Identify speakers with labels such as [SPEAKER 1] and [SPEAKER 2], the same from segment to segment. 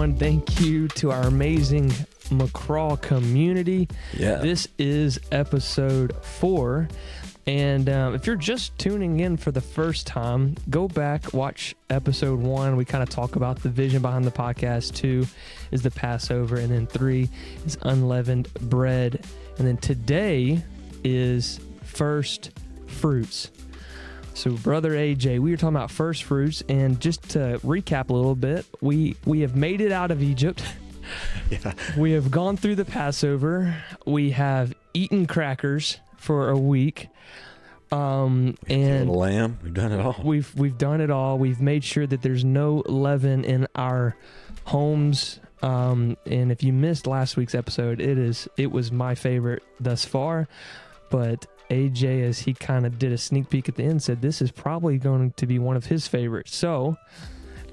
[SPEAKER 1] everyone. Thank you to our amazing Miqra community.
[SPEAKER 2] Yeah.
[SPEAKER 1] This is episode four. And um, if you're just tuning in for the first time, go back, watch episode one. We kind of talk about the vision behind the podcast. Two is the Passover. And then three is unleavened bread. And then today is first fruits. So, brother AJ, we were talking about first fruits, and just to recap a little bit, we we have made it out of Egypt.
[SPEAKER 2] Yeah.
[SPEAKER 1] We have gone through the Passover. We have eaten crackers for a week, um, and
[SPEAKER 2] lamb. We've done it all.
[SPEAKER 1] we've we've done it all. We've made sure that there's no leaven in our homes. Um, and if you missed last week's episode, it is it was my favorite thus far. But AJ, as he kind of did a sneak peek at the end, said this is probably going to be one of his favorites. So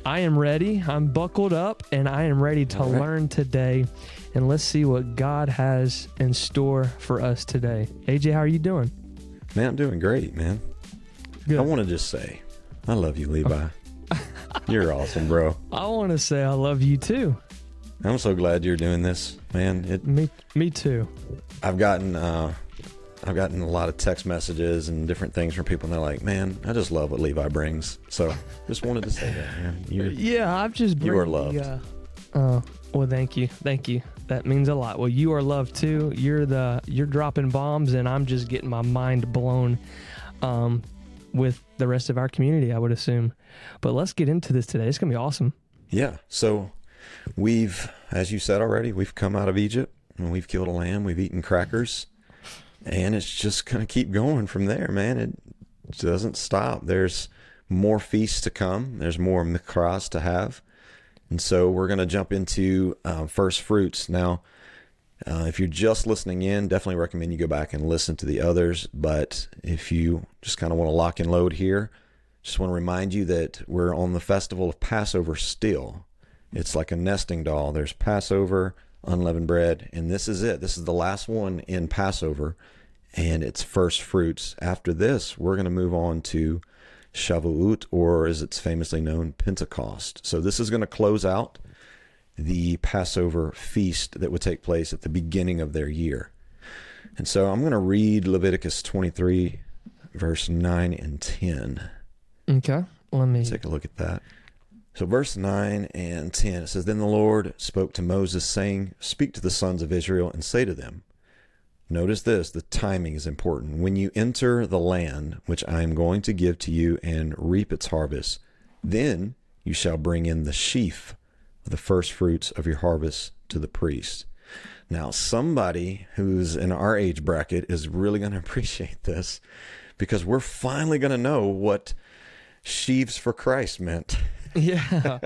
[SPEAKER 1] I am ready. I'm buckled up, and I am ready to
[SPEAKER 2] right.
[SPEAKER 1] learn today. And let's see what God has in store for us today. AJ, how are you doing?
[SPEAKER 2] Man, I'm doing great, man.
[SPEAKER 1] Good.
[SPEAKER 2] I want to just say, I love you, Levi. you're awesome, bro.
[SPEAKER 1] I want to say I love you too.
[SPEAKER 2] I'm so glad you're doing this, man. It,
[SPEAKER 1] Me, me too.
[SPEAKER 2] I've gotten, uh, I've gotten a lot of text messages and different things from people, and they're like, "Man, I just love what Levi brings." So, just wanted to say that, man. You're,
[SPEAKER 1] Yeah, I've just
[SPEAKER 2] You are loved.
[SPEAKER 1] the, Uh, oh, well, thank you, thank you. That means a lot. Well, you are loved too. You're the you're dropping bombs, and I'm just getting my mind blown, um, with the rest of our community. I would assume, but let's get into this today. It's gonna be awesome.
[SPEAKER 2] yeah. So, we've, as you said already, we've come out of Egypt and we've killed a lamb. We've eaten crackers, and it's just gonna keep going from there, man. It doesn't stop. There's more feasts to come. There's more mikras to have, and so we're gonna jump into um, first fruits now. Uh, if you're just listening in, definitely recommend you go back and listen to the others. But if you just kind of want to lock and load here, just want to remind you that we're on the festival of Passover still. It's like a nesting doll. There's Passover, unleavened bread, and this is it. This is the last one in Passover, and it's first fruits. After this, we're going to move on to Shavuot, or as it's famously known, Pentecost. So this is going to close out the Passover feast that would take place at the beginning of their year. And so I'm going to read Leviticus 23, verse 9 and 10.
[SPEAKER 1] Okay, let me.
[SPEAKER 2] Take a look at that. So, verse 9 and 10, it says, Then the Lord spoke to Moses, saying, Speak to the sons of Israel and say to them, Notice this, the timing is important. When you enter the land which I am going to give to you and reap its harvest, then you shall bring in the sheaf of the first fruits of your harvest to the priest. Now, somebody who's in our age bracket is really going to appreciate this because we're finally going to know what sheaves for Christ meant.
[SPEAKER 1] Yeah,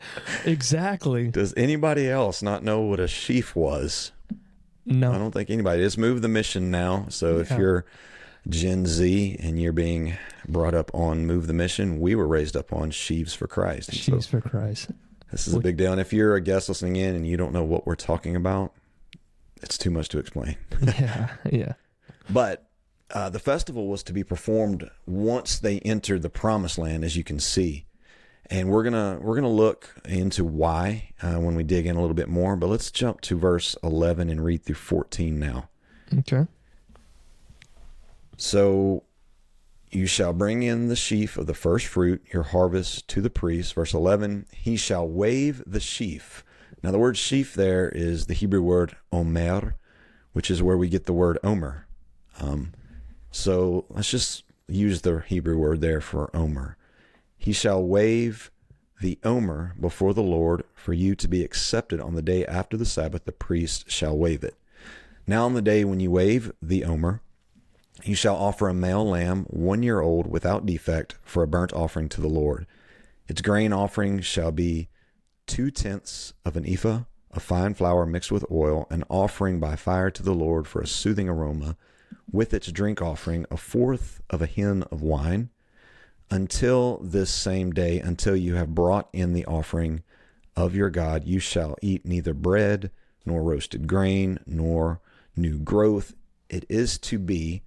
[SPEAKER 1] exactly.
[SPEAKER 2] Does anybody else not know what a sheaf was? I don't think anybody. It's moved the mission now. So if you're Gen Z and you're being brought up on Move the Mission, we were raised up on sheaves for Christ. And so
[SPEAKER 1] for Christ.
[SPEAKER 2] this is a big deal. And if you're a guest listening in and you don't know what we're talking about, it's too much to explain.
[SPEAKER 1] Yeah, yeah.
[SPEAKER 2] But uh, the festival was to be performed once they entered the promised land, as you can see. And we're gonna we're gonna look into why uh, when we dig in a little bit more. But let's jump to verse eleven and read through fourteen now.
[SPEAKER 1] Okay.
[SPEAKER 2] So you shall bring in the sheaf of the first fruit, your harvest, to the priest. Verse 11, he shall wave the sheaf. Now, the word sheaf there is the Hebrew word omer, which is where we get the word omer. Um, so let's just use the Hebrew word there for omer. He shall wave the omer before the Lord for you to be accepted on the day after the Sabbath. The priest shall wave it. Now, on the day when you wave the omer, you shall offer a male lamb, one year old, without defect, for a burnt offering to the Lord. Its grain offering shall be two tenths of an ephah of fine flour mixed with oil, an offering by fire to the Lord for a soothing aroma, with its drink offering a fourth of a hin of wine, until this same day, until you have brought in the offering of your God, you shall eat neither bread, nor roasted grain, nor new growth. It is to be,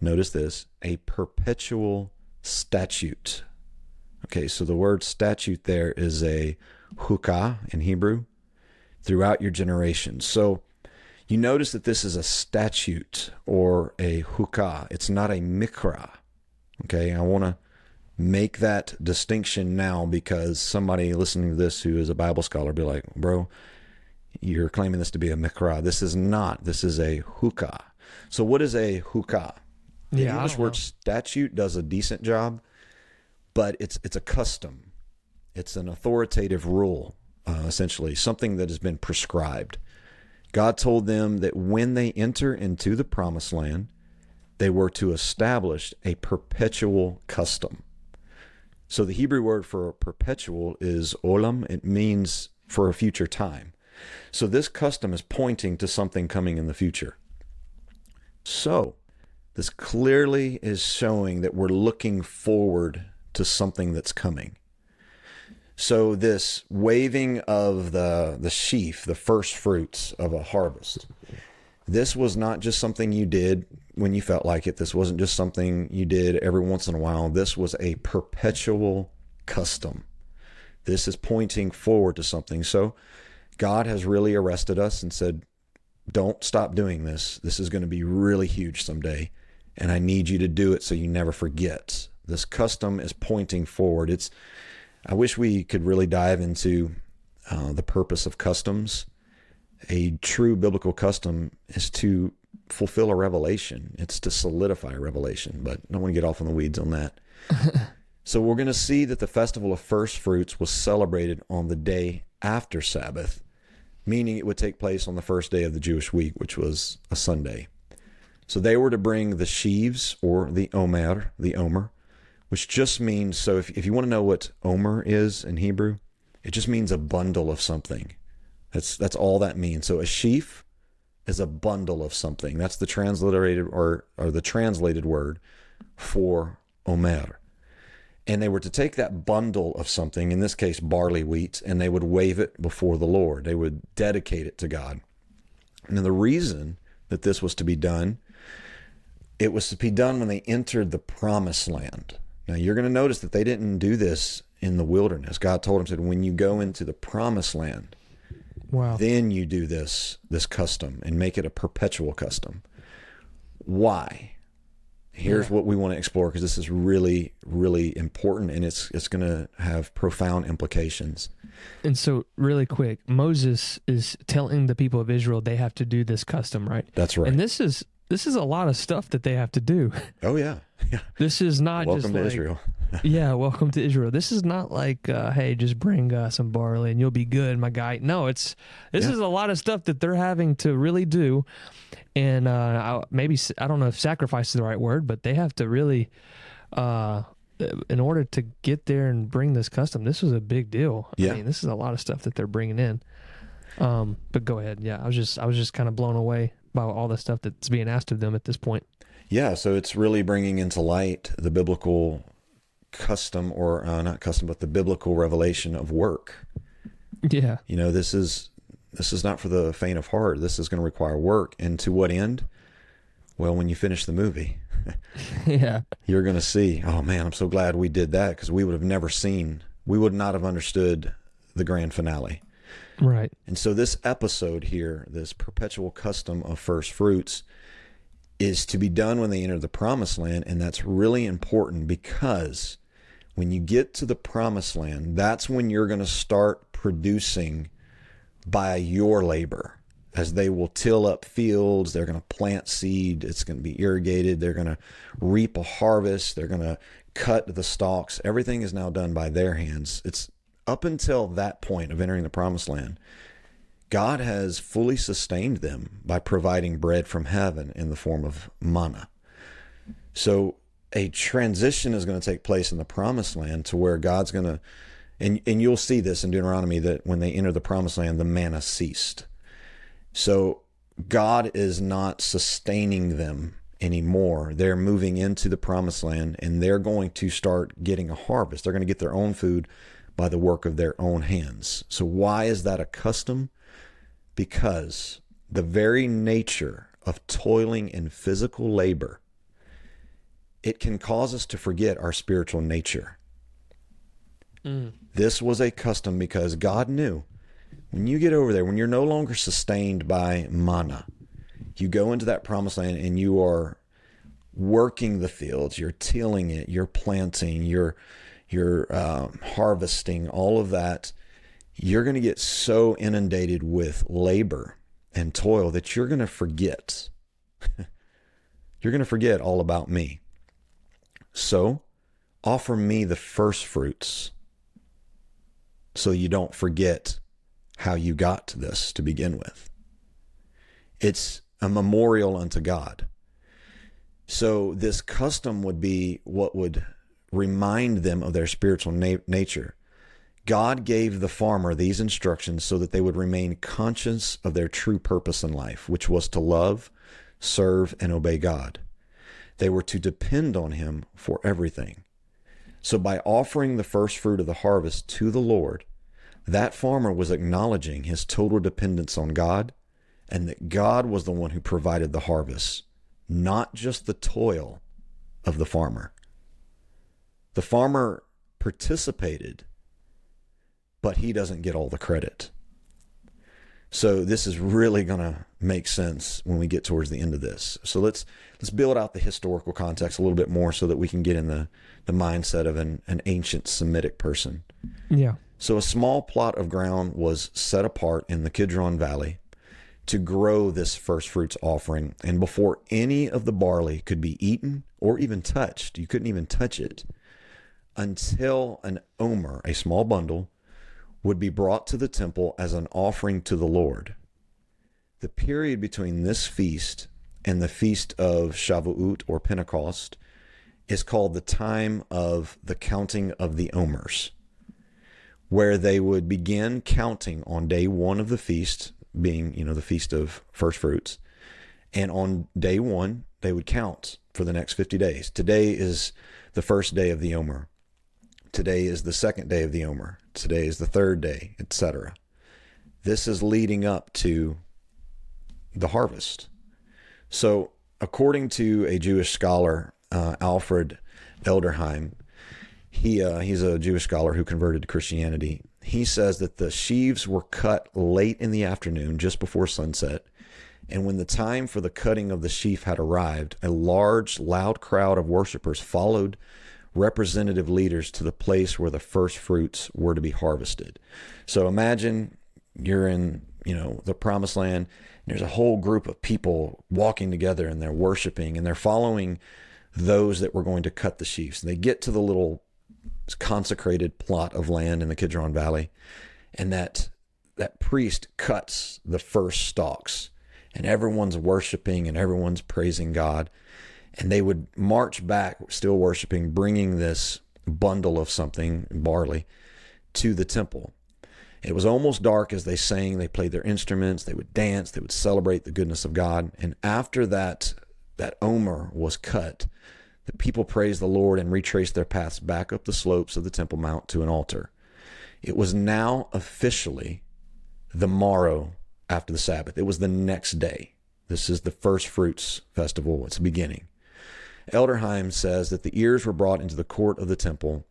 [SPEAKER 2] notice this, a perpetual statute. Okay, so the word statute there is a hukah in Hebrew throughout your generations. So you notice that this is a statute or a hukah. It's not a mikra. Okay, I want to make that distinction now because somebody listening to this who is a Bible scholar be like, bro, you're claiming this to be a mikra. This is not. This is a hukah. So what is a hukah? The
[SPEAKER 1] Yeah,
[SPEAKER 2] English word
[SPEAKER 1] know.
[SPEAKER 2] statute does a decent job, but it's it's a custom. It's an authoritative rule, uh, essentially, something that has been prescribed. God told them that when they enter into the promised land, they were to establish a perpetual custom. So the Hebrew word for perpetual is olam. It means for a future time. So this custom is pointing to something coming in the future. So this clearly is showing that we're looking forward to something that's coming. So this waving of the the sheaf, the first fruits of a harvest. This was not just something you did when you felt like it. This wasn't just something you did every once in a while. This was a perpetual custom. This is pointing forward to something. So God has really arrested us and said, don't stop doing this. This is going to be really huge someday. And I need you to do it so you never forget. This custom is pointing forward. It's, I wish we could really dive into uh, the purpose of customs. A true biblical custom is to fulfill a revelation, it's to solidify a revelation, but I don't want to get off on the weeds on that. so we're going to see that the festival of first fruits was celebrated on the day after Sabbath meaning it would take place on the first day of the Jewish week, which was a Sunday. So they were to bring the sheaves or the omer, the omer, which just means so if, if you want to know what omer is in Hebrew, it just means a bundle of something. That's that's all that means. So a sheaf is a bundle of something. That's the transliterated or or the translated word for omer and they were to take that bundle of something, in this case barley wheat, and they would wave it before the Lord. They would dedicate it to God. And the reason that this was to be done, it was to be done when they entered the promised land. Now you're going to notice that they didn't do this in the wilderness. God told them, said, when you go into the promised land,
[SPEAKER 1] Wow.
[SPEAKER 2] then you do this this custom and make it a perpetual custom. Why? Here's what we want to explore because this is really, really important and it's it's going to have profound implications.
[SPEAKER 1] And so, really quick, Moses is telling the people of Israel they have to do this custom, right?
[SPEAKER 2] That's right.
[SPEAKER 1] And this is this is a lot of stuff that they have to do.
[SPEAKER 2] oh yeah, yeah.
[SPEAKER 1] This is not
[SPEAKER 2] Welcome
[SPEAKER 1] just
[SPEAKER 2] to
[SPEAKER 1] like,
[SPEAKER 2] Israel.
[SPEAKER 1] Yeah, welcome to Israel. This is not like, uh, hey, just bring uh, some barley and you'll be good, my guy. No, it's this
[SPEAKER 2] Yeah.
[SPEAKER 1] is a lot of stuff that they're having to really do, and uh, I- maybe I don't know if sacrifice is the right word, but they have to really, uh, in order to get there and bring this custom. This was a big deal.
[SPEAKER 2] Yeah.
[SPEAKER 1] I mean, this is a lot of stuff that they're bringing in. Um, but go ahead. Yeah, I was just I was just kind of blown away by all the stuff that's being asked of them at this point.
[SPEAKER 2] Yeah, so it's really bringing into light the biblical custom, or uh, not custom, but the biblical revelation of work.
[SPEAKER 1] Yeah.
[SPEAKER 2] You know, this is this is not for the faint of heart. This is going to require work, and to what end? Well, when you finish the movie,
[SPEAKER 1] yeah.
[SPEAKER 2] you're going to see. Oh man, I'm so glad we did that because we would have never seen. We would not have understood the grand finale.
[SPEAKER 1] Right.
[SPEAKER 2] And so this episode here, this perpetual custom of first fruits, is to be done when they enter the promised land. And that's really important because when you get to the promised land, that's when you're going to start producing by your labor. As they will till up fields, they're going to plant seed, it's going to be irrigated, they're going to reap a harvest, they're going to cut the stalks. Everything is now done by their hands. It's up until that point of entering the promised land. God has fully sustained them by providing bread from heaven in the form of manna. So a transition is going to take place in the promised land to where God's going to and and you'll see this in Deuteronomy that when they enter the promised land the manna ceased. So God is not sustaining them anymore. They're moving into the promised land and they're going to start getting a harvest. They're going to get their own food by the work of their own hands. So why is that a custom? Because the very nature of toiling in physical labor it can cause us to forget our spiritual nature. This was a custom because God knew when you get over there, when you're no longer sustained by manna, you go into that promised land and you are working the fields, you're tilling it, you're planting, you're you're um, harvesting, all of that. You're going to get so inundated with labor and toil that you're going to forget. you're going to forget all about me. So, offer me the first fruits so you don't forget how you got to this to begin with. It's a memorial unto God. So, this custom would be what would remind them of their spiritual na- nature. God gave the farmer these instructions so that they would remain conscious of their true purpose in life, which was to love, serve, and obey God. They were to depend on Him for everything. So, by offering the first fruit of the harvest to the Lord, that farmer was acknowledging his total dependence on God and that God was the one who provided the harvest, not just the toil of the farmer. The farmer participated, but he doesn't get all the credit. So this is really going to make sense when we get towards the end of this. So let's let's build out the historical context a little bit more so that we can get in the the mindset of an, an ancient Semitic person.
[SPEAKER 1] Yeah.
[SPEAKER 2] So a small plot of ground was set apart in the Kidron Valley to grow this first fruits offering. And before any of the barley could be eaten or even touched, you couldn't even touch it until an omer, a small bundle, would be brought to the temple as an offering to the Lord. The period between this feast and the feast of Shavuot or Pentecost is called the time of the counting of the omers, where they would begin counting on day one of the feast, being, you know, the feast of first fruits. And on day one, they would count for the next 50 days. Today is the first day of the Omer. Today is the second day of the Omer. Today is the third day, etc. This is leading up to the harvest. So, according to a Jewish scholar, uh, Alfred Edersheim, he uh, he's a Jewish scholar who converted to Christianity. He says that the sheaves were cut late in the afternoon, just before sunset, and when the time for the cutting of the sheaf had arrived, a large, loud crowd of worshippers followed representative leaders to the place where the first fruits were to be harvested. So imagine you're in, you know, the promised land. there's a whole group of people walking together and they're worshiping and they're following those that were going to cut the sheaves. And they get to the little consecrated plot of land in the Kidron Valley, and that that priest cuts the first stalks, and everyone's worshiping and everyone's praising God and they would march back, still worshiping, bringing this bundle of something, barley, to the temple. It was almost dark as they sang, they played their instruments, they would dance, they would celebrate the goodness of God. And after that, that omer was cut, the people praised the Lord and retraced their paths back up the slopes of the Temple Mount to an altar. It was now officially the morrow after the Sabbath. It was the next day. This is the first fruits festival. It's the beginning. Edersheim says that the ears were brought into the court of the temple,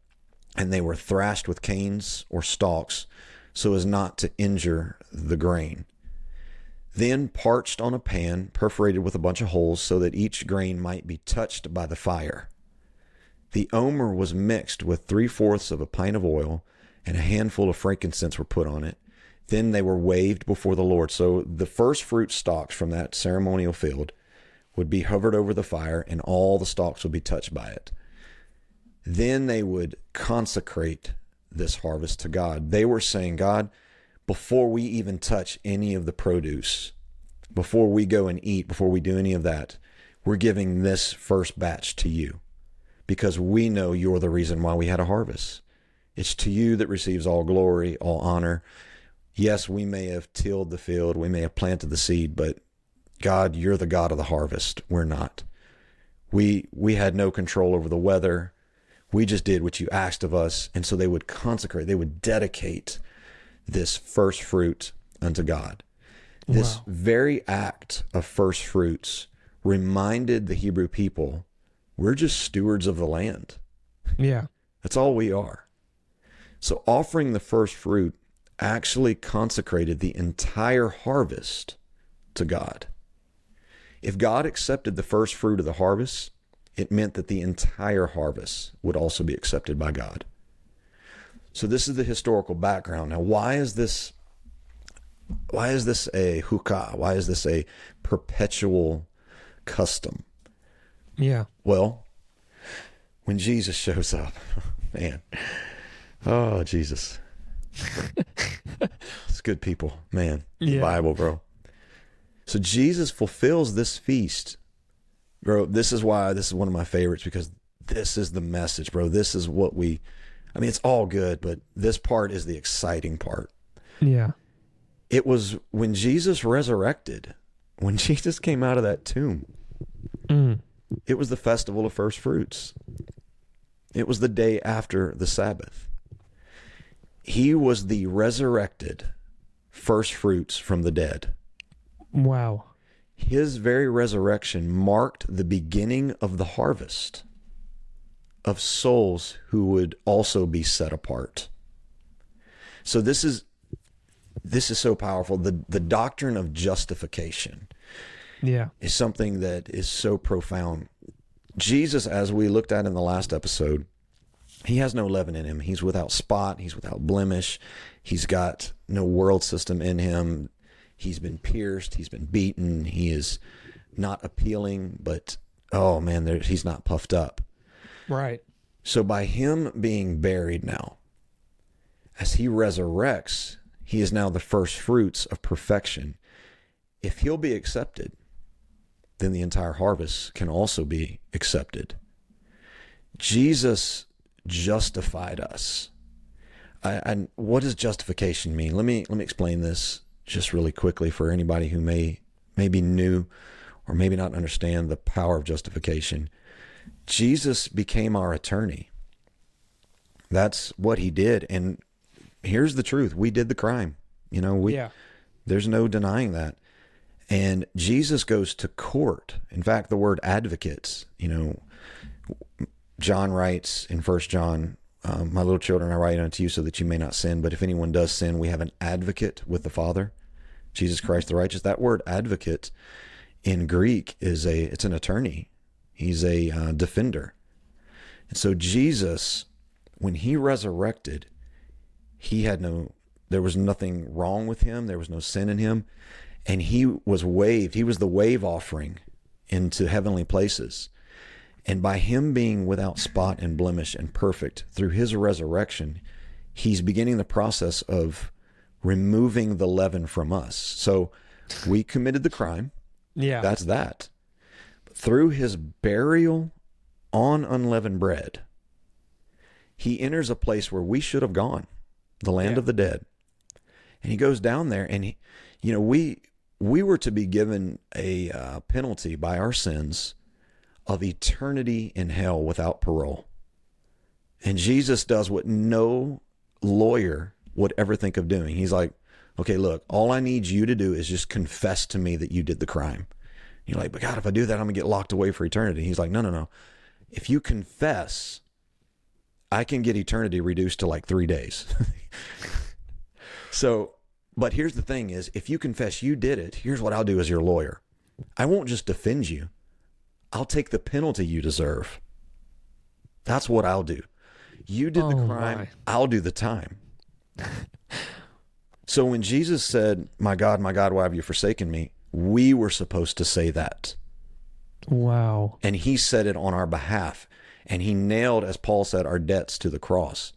[SPEAKER 2] and they were thrashed with canes or stalks so as not to injure the grain. Then parched on a pan, perforated with a bunch of holes so that each grain might be touched by the fire. The omer was mixed with three fourths of a pint of oil, and a handful of frankincense were put on it. Then they were waved before the Lord. So the first fruit stalks from that ceremonial field would be hovered over the fire and all the stalks would be touched by it. Then they would consecrate this harvest to God. They were saying, God, before we even touch any of the produce, before we go and eat, before we do any of that, we're giving this first batch to you because we know you're the reason why we had a harvest. It's to you that receives all glory, all honor. Yes, we may have tilled the field, we may have planted the seed, but God, you're the God of the harvest. We're not. We we had no control over the weather. We just did what you asked of us. And so they would consecrate, they would dedicate this first fruit unto God. This wow. very act of first fruits reminded the Hebrew people we're just stewards of the land.
[SPEAKER 1] Yeah.
[SPEAKER 2] That's all we are. So offering the first fruit actually consecrated the entire harvest to God. If God accepted the first fruit of the harvest, it meant that the entire harvest would also be accepted by God. So this is the historical background. Now, why is this why is this a hukah? Why is this a perpetual custom?
[SPEAKER 1] Yeah.
[SPEAKER 2] Well, when Jesus shows up, man. Oh, Jesus. it's good people, man.
[SPEAKER 1] Yeah.
[SPEAKER 2] Bible, bro. So Jesus fulfills this feast. Bro, this is why this is one of my favorites because this is the message, bro. This is what we I mean, it's all good, but this part is the exciting part.
[SPEAKER 1] Yeah.
[SPEAKER 2] It was when Jesus resurrected, when Jesus came out of that tomb.
[SPEAKER 1] Mm.
[SPEAKER 2] It was the festival of first fruits. It was the day after the Sabbath. He was the resurrected first fruits from the dead.
[SPEAKER 1] Wow.
[SPEAKER 2] His very resurrection marked the beginning of the harvest of souls who would also be set apart. So this is this is so powerful. The the doctrine of justification
[SPEAKER 1] Yeah.
[SPEAKER 2] is something that is so profound. Jesus, as we looked at in the last episode, he has no leaven in him. He's without spot. He's without blemish. He's got no world system in him. He's been pierced. He's been beaten. He is not appealing, but oh man, there, he's not puffed up.
[SPEAKER 1] Right.
[SPEAKER 2] So by him being buried now, as he resurrects, he is now the first fruits of perfection. If he'll be accepted, then the entire harvest can also be accepted. Jesus justified us. I, and what does justification mean? Let me let me explain this just really quickly for anybody who may may be new or maybe not understand the power of justification. Jesus became our attorney. That's what he did. And here's the truth. We did the crime. You know, we
[SPEAKER 1] yeah.
[SPEAKER 2] there's no denying that. And Jesus goes to court. In fact, the word advocates, you know, John writes in First John, um, "My little children, I write unto you so that you may not sin. But if anyone does sin, we have an advocate with the Father, Jesus Christ the righteous." That word "advocate" in Greek is a it's an attorney. He's a uh, defender. And so Jesus, when he resurrected, he had no there was nothing wrong with him. There was no sin in him. And he was waved. He was the wave offering into heavenly places. And by him being without spot and blemish and perfect through his resurrection, he's beginning the process of removing the leaven from us. So we committed the crime.
[SPEAKER 1] Yeah.
[SPEAKER 2] That's that. But through his burial on unleavened bread, he enters a place where we should have gone, the land
[SPEAKER 1] Yeah.
[SPEAKER 2] of the dead. And he goes down there, and he, you know, we we were to be given a uh, penalty by our sins of eternity in hell without parole. And Jesus does what no lawyer would ever think of doing. He's like, okay, look, all I need you to do is just confess to me that you did the crime. You're like, but God, if I do that, I'm going to get locked away for eternity. He's like, no, no, no. If you confess, I can get eternity reduced to like three days. so, but here's the thing is if you confess you did it, here's what I'll do as your lawyer. I won't just defend you. I'll take the penalty you deserve. That's what I'll do. You did the
[SPEAKER 1] Oh,
[SPEAKER 2] crime,
[SPEAKER 1] my.
[SPEAKER 2] I'll do the time. so when Jesus said, My God, my God, why have you forsaken me? We were supposed to say that.
[SPEAKER 1] wow.
[SPEAKER 2] And he said it on our behalf. And he nailed, as Paul said, our debts to the cross.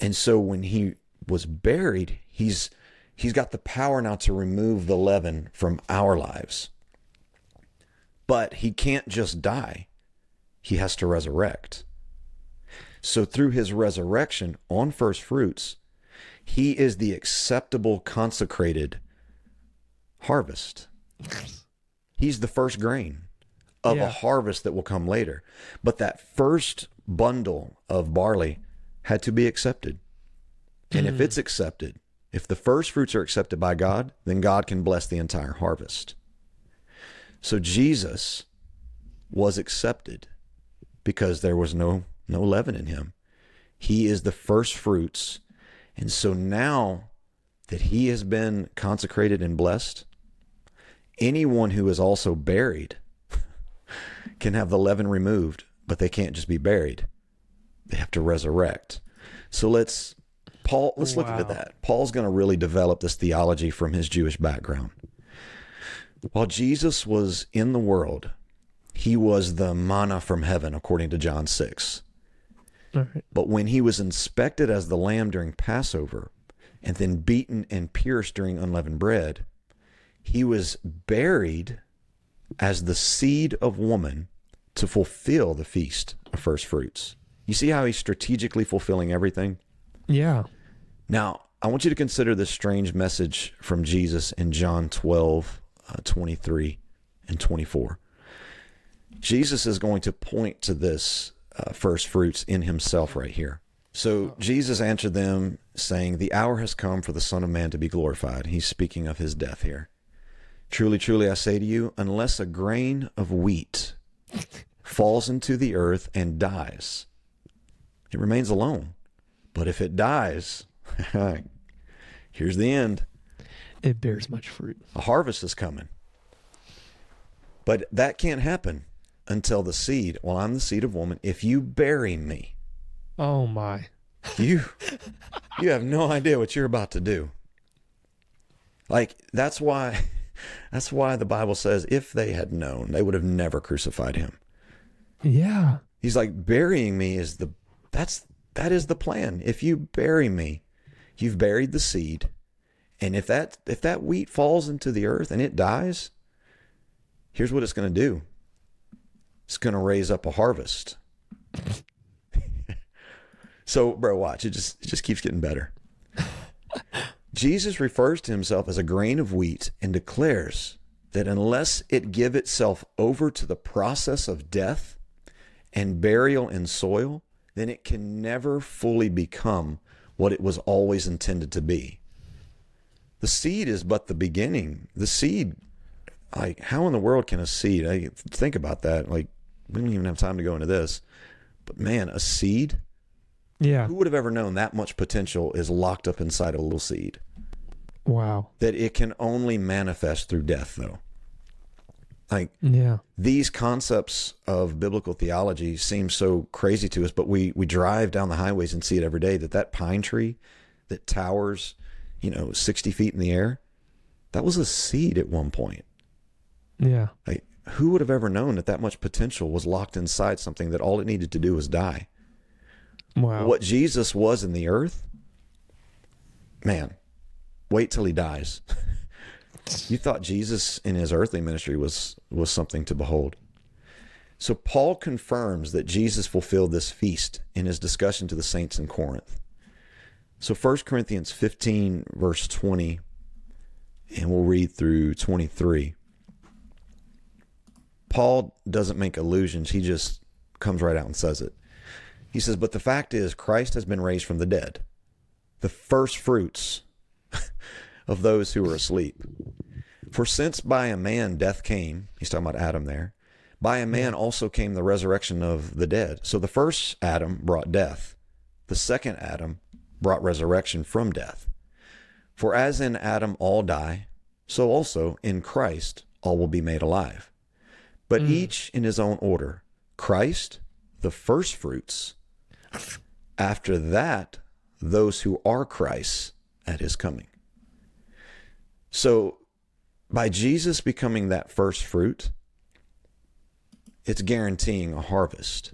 [SPEAKER 2] And so when he was buried, he's he's got the power now to remove the leaven from our lives. But he can't just die. He has to resurrect. So through his resurrection on first fruits, he is the acceptable consecrated harvest. He's the first grain of
[SPEAKER 1] Yeah.
[SPEAKER 2] a harvest that will come later. But that first bundle of barley had to be accepted. And if hmm. it's accepted, if the first fruits are accepted by God, then God can bless the entire harvest. So Jesus was accepted because there was no no leaven in him. He is the first fruits. And so now that he has been consecrated and blessed, anyone who is also buried can have the leaven removed, but they can't just be buried. They have to resurrect. So let's Paul let's look
[SPEAKER 1] Wow.
[SPEAKER 2] at that. Paul's going to really develop this theology from his Jewish background. While Jesus was in the world, he was the manna from heaven according to John 6.
[SPEAKER 1] All right.
[SPEAKER 2] But when he was inspected as the lamb during Passover and then beaten and pierced during unleavened bread, he was buried as the seed of woman to fulfill the feast of first fruits. You see how he's strategically fulfilling everything?
[SPEAKER 1] Yeah.
[SPEAKER 2] Now, I want you to consider this strange message from Jesus in John 12, uh, 23 and 24. Jesus is going to point to this uh, first fruits in himself right here. So Jesus answered them, saying, The hour has come for the Son of Man to be glorified. He's speaking of his death here. Truly, truly, I say to you, unless a grain of wheat falls into the earth and dies, it remains alone. But if it dies, here's the end.
[SPEAKER 1] It bears much fruit.
[SPEAKER 2] A harvest is coming. But that can't happen until the seed, well, I'm the seed of woman. If you bury me,
[SPEAKER 1] Oh my.
[SPEAKER 2] you you have no idea what you're about to do. Like that's why that's why the Bible says if they had known, they would have never crucified him.
[SPEAKER 1] Yeah.
[SPEAKER 2] He's like burying me is the that's that is the plan. If you bury me, you've buried the seed. And if that if that wheat falls into the earth and it dies, here's what it's going to do. It's going to raise up a harvest. so, bro, watch. It just it just keeps getting better. Jesus refers to himself as a grain of wheat and declares that unless it give itself over to the process of death, and burial in soil, then it can never fully become what it was always intended to be. The seed is but the beginning. The seed, like, how in the world can a seed, I think about that. Like, we don't even have time to go into this. But man, a seed,
[SPEAKER 1] Yeah.
[SPEAKER 2] who would have ever known that much potential is locked up inside a little seed?
[SPEAKER 1] Wow.
[SPEAKER 2] That it can only manifest through death, though. Like,
[SPEAKER 1] Yeah.
[SPEAKER 2] these concepts of biblical theology seem so crazy to us, but we we drive down the highways and see it every day. That that pine tree that towers, you know, sixty feet in the air, that was a seed at one point.
[SPEAKER 1] Yeah.
[SPEAKER 2] Like, who would have ever known that that much potential was locked inside something that all it needed to do was die?
[SPEAKER 1] Wow.
[SPEAKER 2] What Jesus was in the earth, man, wait till he dies. you thought Jesus in his earthly ministry was was something to behold. So Paul confirms that Jesus fulfilled this feast in his discussion to the saints in Corinth. So 1 Corinthians 15 verse 20 and we'll read through 23. Paul doesn't make allusions, he just comes right out and says it. He says, But the fact is, Christ has been raised from the dead, the first fruits of those who are asleep. For since by a man death came, he's talking about Adam there, by a man also came the resurrection of the dead. So the first Adam brought death, the second Adam brought resurrection from death. For as in Adam all die, so also in Christ all will be made alive. But mm. each in his own order Christ, the first fruits. After that, those who are Christ's at his coming. So, by Jesus becoming that first fruit, it's guaranteeing a harvest.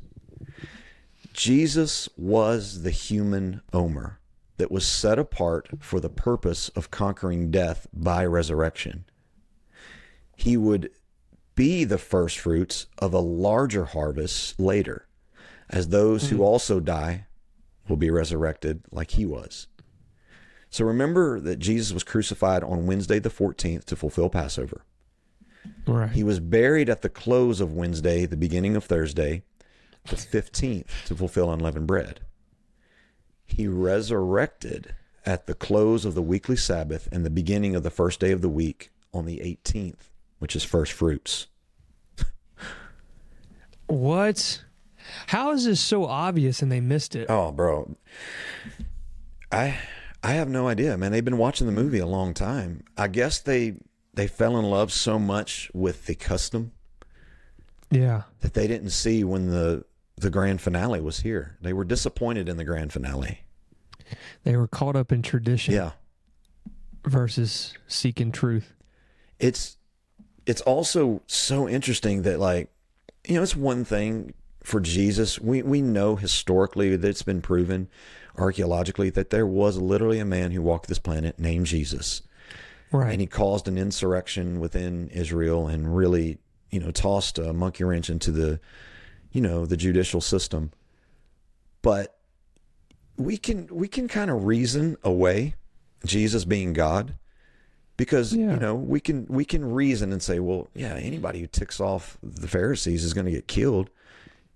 [SPEAKER 2] Jesus was the human Omer that was set apart for the purpose of conquering death by resurrection. He would be the first fruits of a larger harvest later, as those who hmm. also die will be resurrected like he was. So remember that Jesus was crucified on Wednesday the 14th to fulfill Passover.
[SPEAKER 1] Right.
[SPEAKER 2] He was buried at the close of Wednesday, the beginning of Thursday, the 15th, to fulfill unleavened bread. He resurrected at the close of the weekly Sabbath and the beginning of the first day of the week on the 18th, which is first fruits.
[SPEAKER 1] What? How is this so obvious and they missed it?
[SPEAKER 2] Oh, bro. I I have no idea, man. They've been watching the movie a long time. I guess they they fell in love so much with the custom
[SPEAKER 1] Yeah.
[SPEAKER 2] that they didn't see when the the grand finale was here. They were disappointed in the grand finale.
[SPEAKER 1] They were caught up in tradition
[SPEAKER 2] Yeah.
[SPEAKER 1] versus seeking truth.
[SPEAKER 2] It's it's also so interesting that like you know, it's one thing for Jesus. We we know historically that it's been proven archaeologically that there was literally a man who walked this planet named Jesus.
[SPEAKER 1] Right.
[SPEAKER 2] and he caused an insurrection within Israel and really, you know, tossed a monkey wrench into the, you know, the judicial system. But we can we can kind of reason away Jesus being God because
[SPEAKER 1] Yeah.
[SPEAKER 2] you know we can we can reason and say, well, yeah, anybody who ticks off the Pharisees is going to get killed.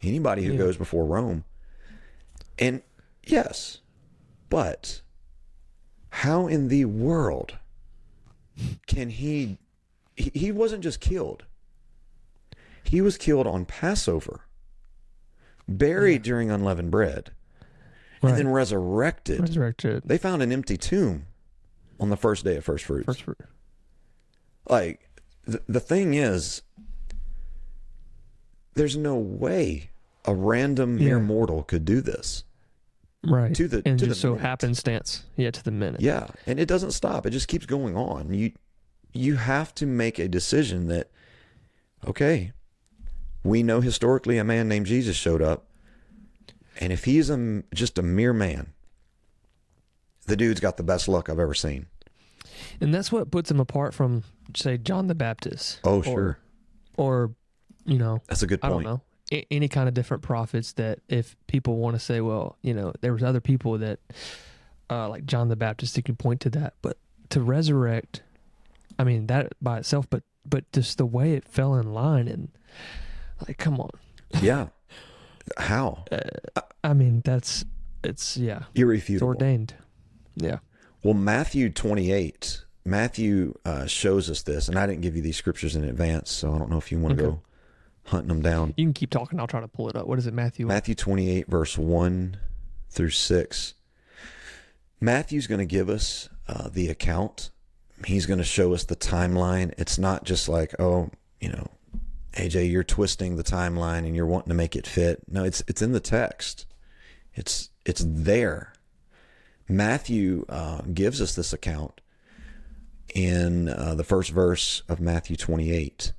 [SPEAKER 2] Anybody who
[SPEAKER 1] Yeah.
[SPEAKER 2] goes before Rome, and yes, but how in the world can he he, he wasn't just killed he was killed on passover buried during unleavened bread
[SPEAKER 1] right.
[SPEAKER 2] and then resurrected
[SPEAKER 1] resurrected.
[SPEAKER 2] they found an empty tomb on the first day of first fruits
[SPEAKER 1] First fruit.
[SPEAKER 2] like the, the thing is there's no way a random mere
[SPEAKER 1] Yeah.
[SPEAKER 2] mortal could do this
[SPEAKER 1] Right.
[SPEAKER 2] To the-
[SPEAKER 1] and
[SPEAKER 2] to the
[SPEAKER 1] just so
[SPEAKER 2] minute.
[SPEAKER 1] happenstance. Yeah, to the minute.
[SPEAKER 2] Yeah, and it doesn't stop. It just keeps going on. You you have to make a decision that okay, we know historically a man named Jesus showed up, and if he's a, just a mere man, the dude's got the best luck I've ever seen.
[SPEAKER 1] And that's what puts him apart from, say, John the Baptist.
[SPEAKER 2] Oh,
[SPEAKER 1] or-
[SPEAKER 2] sure.
[SPEAKER 1] Or, you know,
[SPEAKER 2] That's a good point.
[SPEAKER 1] I don't know. Any kind of different prophets that if people want to say, well, you know, there was other people that, uh, like John the Baptist, you can point to that. But to resurrect, I mean, that by itself, but but just the way it fell in line and like, come on.
[SPEAKER 2] Yeah. How?
[SPEAKER 1] I mean, that's it's yeah, it's
[SPEAKER 2] Irrefutable.
[SPEAKER 1] ordained. Yeah.
[SPEAKER 2] Well, Matthew 28, Matthew uh, shows us this, and I didn't give you these scriptures in advance, so I don't know if you want to
[SPEAKER 1] Okay.
[SPEAKER 2] go hunting them down.
[SPEAKER 1] You can keep talking. I'll try to pull it up. What is it, Matthew?
[SPEAKER 2] Matthew 28, verse 1 through 6. Matthew's going to give us uh, the account. He's going to show us the timeline. It's not just like, oh, you know, AJ, you're twisting the timeline and you're wanting to make it fit. No, it's it's in the text. It's it's there. Matthew uh, gives us this account in uh, the first verse of Matthew 28.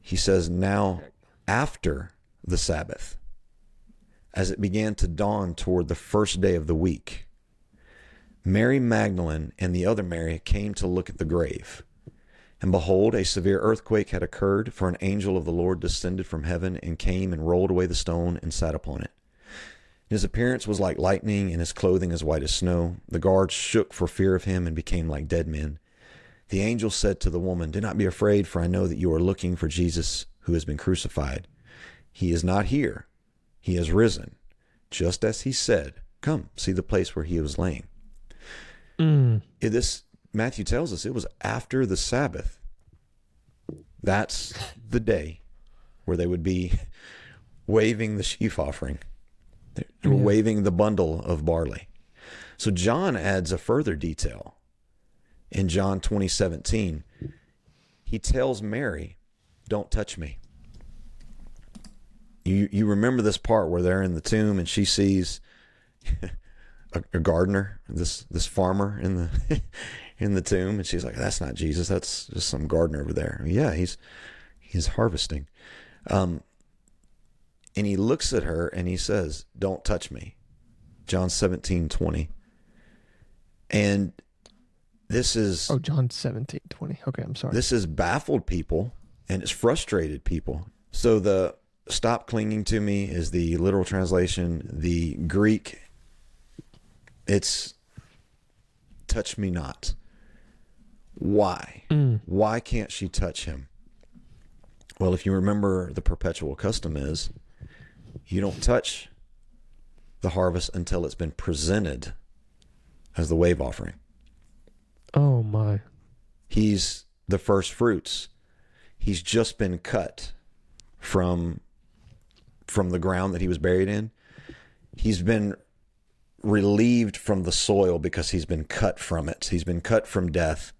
[SPEAKER 2] He says, Now after the Sabbath, as it began to dawn toward the first day of the week, Mary Magdalene and the other Mary came to look at the grave. And behold, a severe earthquake had occurred, for an angel of the Lord descended from heaven and came and rolled away the stone and sat upon it. His appearance was like lightning, and his clothing as white as snow. The guards shook for fear of him and became like dead men. The angel said to the woman, Do not be afraid, for I know that you are looking for Jesus who has been crucified. He is not here, he has risen, just as he said. Come, see the place where he was laying.
[SPEAKER 1] Mm.
[SPEAKER 2] This Matthew tells us it was after the Sabbath. That's the day where they would be waving the sheaf offering. They were
[SPEAKER 1] Yeah.
[SPEAKER 2] waving the bundle of barley. So John adds a further detail. In John 20, 17, he tells Mary, Don't touch me. You you remember this part where they're in the tomb and she sees a, a gardener, this this farmer in the in the tomb, and she's like, "That's not Jesus. That's just some gardener over there." Yeah, he's he's harvesting. Um, and he looks at her and he says, "Don't touch me." John seventeen twenty. And this is
[SPEAKER 1] Oh, John 17, 20. Okay, I'm sorry.
[SPEAKER 2] this is baffled people and it's frustrated people. So the stop clinging to me is the literal translation. The Greek, it's touch me not. Why?
[SPEAKER 1] Mm.
[SPEAKER 2] Why can't she touch him? Well, if you remember, the perpetual custom is you don't touch the harvest until it's been presented as the wave offering.
[SPEAKER 1] Oh my.
[SPEAKER 2] He's the first fruits. He's just been cut from from the ground that he was buried in. He's been relieved from the soil because he's been cut from it. He's been cut from death.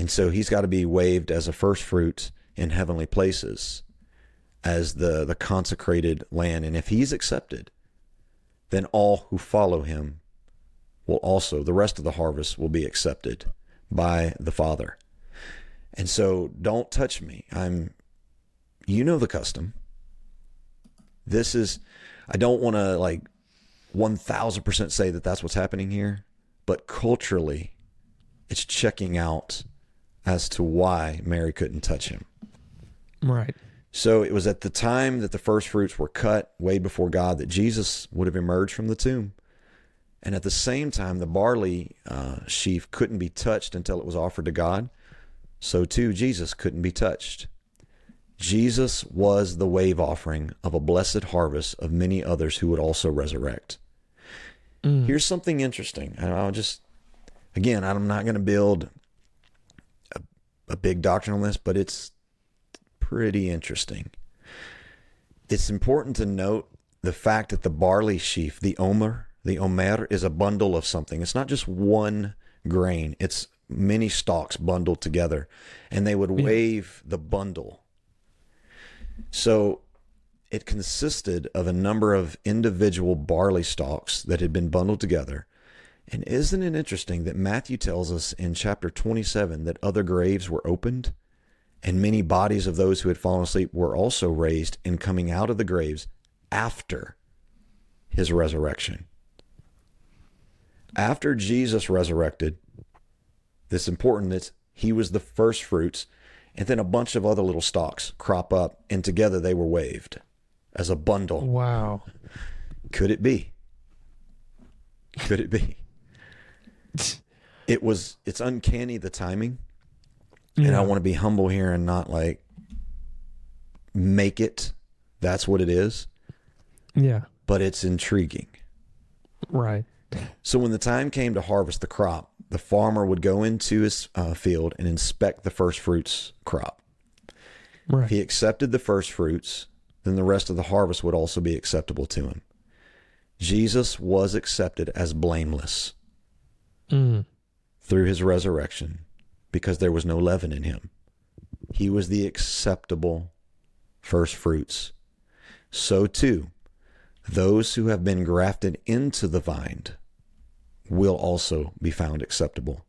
[SPEAKER 2] And so he's got to be waved as a first fruit in heavenly places as the, the consecrated land. And if he's accepted, then all who follow him will also, the rest of the harvest will be accepted by the Father. And so don't touch me. I'm, you know the custom. This is, I don't want to like 1000% say that that's what's happening here, but culturally, it's checking out as to why Mary couldn't touch him.
[SPEAKER 1] Right.
[SPEAKER 2] So it was at the time that the first fruits were cut way before God that Jesus would have emerged from the tomb. And at the same time, the barley uh, sheaf couldn't be touched until it was offered to God. So too, Jesus couldn't be touched. Jesus was the wave offering of a blessed harvest of many others who would also resurrect. Mm. Here's something interesting. I'll just, again, I'm not going to build a, big doctrine on this, but it's pretty interesting. It's important to note the fact that the barley sheaf, the omer, the omer is a bundle of something. It's not just one grain, it's many stalks bundled together. And they would wave the bundle so it consisted of a number of individual barley stalks that had been bundled together. And isn't it interesting that Matthew tells us in chapter 27 that other graves were opened and many bodies of those who had fallen asleep were also raised and coming out of the graves after his resurrection? After Jesus resurrected, this important that he was the first fruits and then a bunch of other little stalks crop up, and together they were waved as a bundle.
[SPEAKER 1] Wow.
[SPEAKER 2] Could it be? Could it be? it was, it's uncanny the timing. Yeah. And I want to be humble here and not like make it that's what it is.
[SPEAKER 1] Yeah.
[SPEAKER 2] But it's intriguing.
[SPEAKER 1] Right.
[SPEAKER 2] So when the time came to harvest the crop, the farmer would go into his uh, field and inspect the first fruits crop. Right. If he accepted the first fruits, then the rest of the harvest would also be acceptable to him. Jesus was accepted as blameless mm. through his resurrection because there was no leaven in him. He was the acceptable first fruits. So too, those who have been grafted into the vine will also be found acceptable.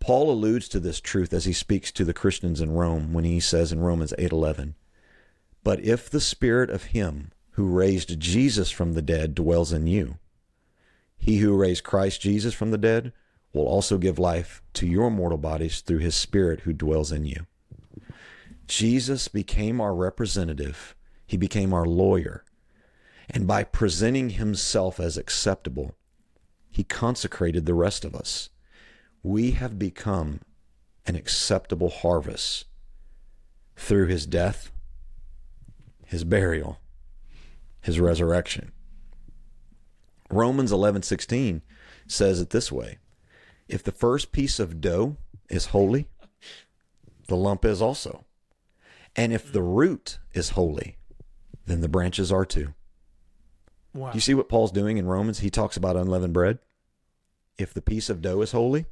[SPEAKER 2] Paul alludes to this truth as he speaks to the Christians in Rome when he says in Romans 8:11, "But if the spirit of him who raised Jesus from the dead dwells in you, he who raised Christ Jesus from the dead will also give life to your mortal bodies through his spirit who dwells in you." Jesus became our representative. He became our lawyer. And by presenting himself as acceptable, he consecrated the rest of us. We have become an acceptable harvest through his death, his burial, his resurrection. Romans 11:16 says it this way: If the first piece of dough is holy, the lump is also. And if the root is holy, then the branches are too. Wow. Do you see what Paul's doing in Romans? He talks about unleavened bread. If the piece of dough is holy,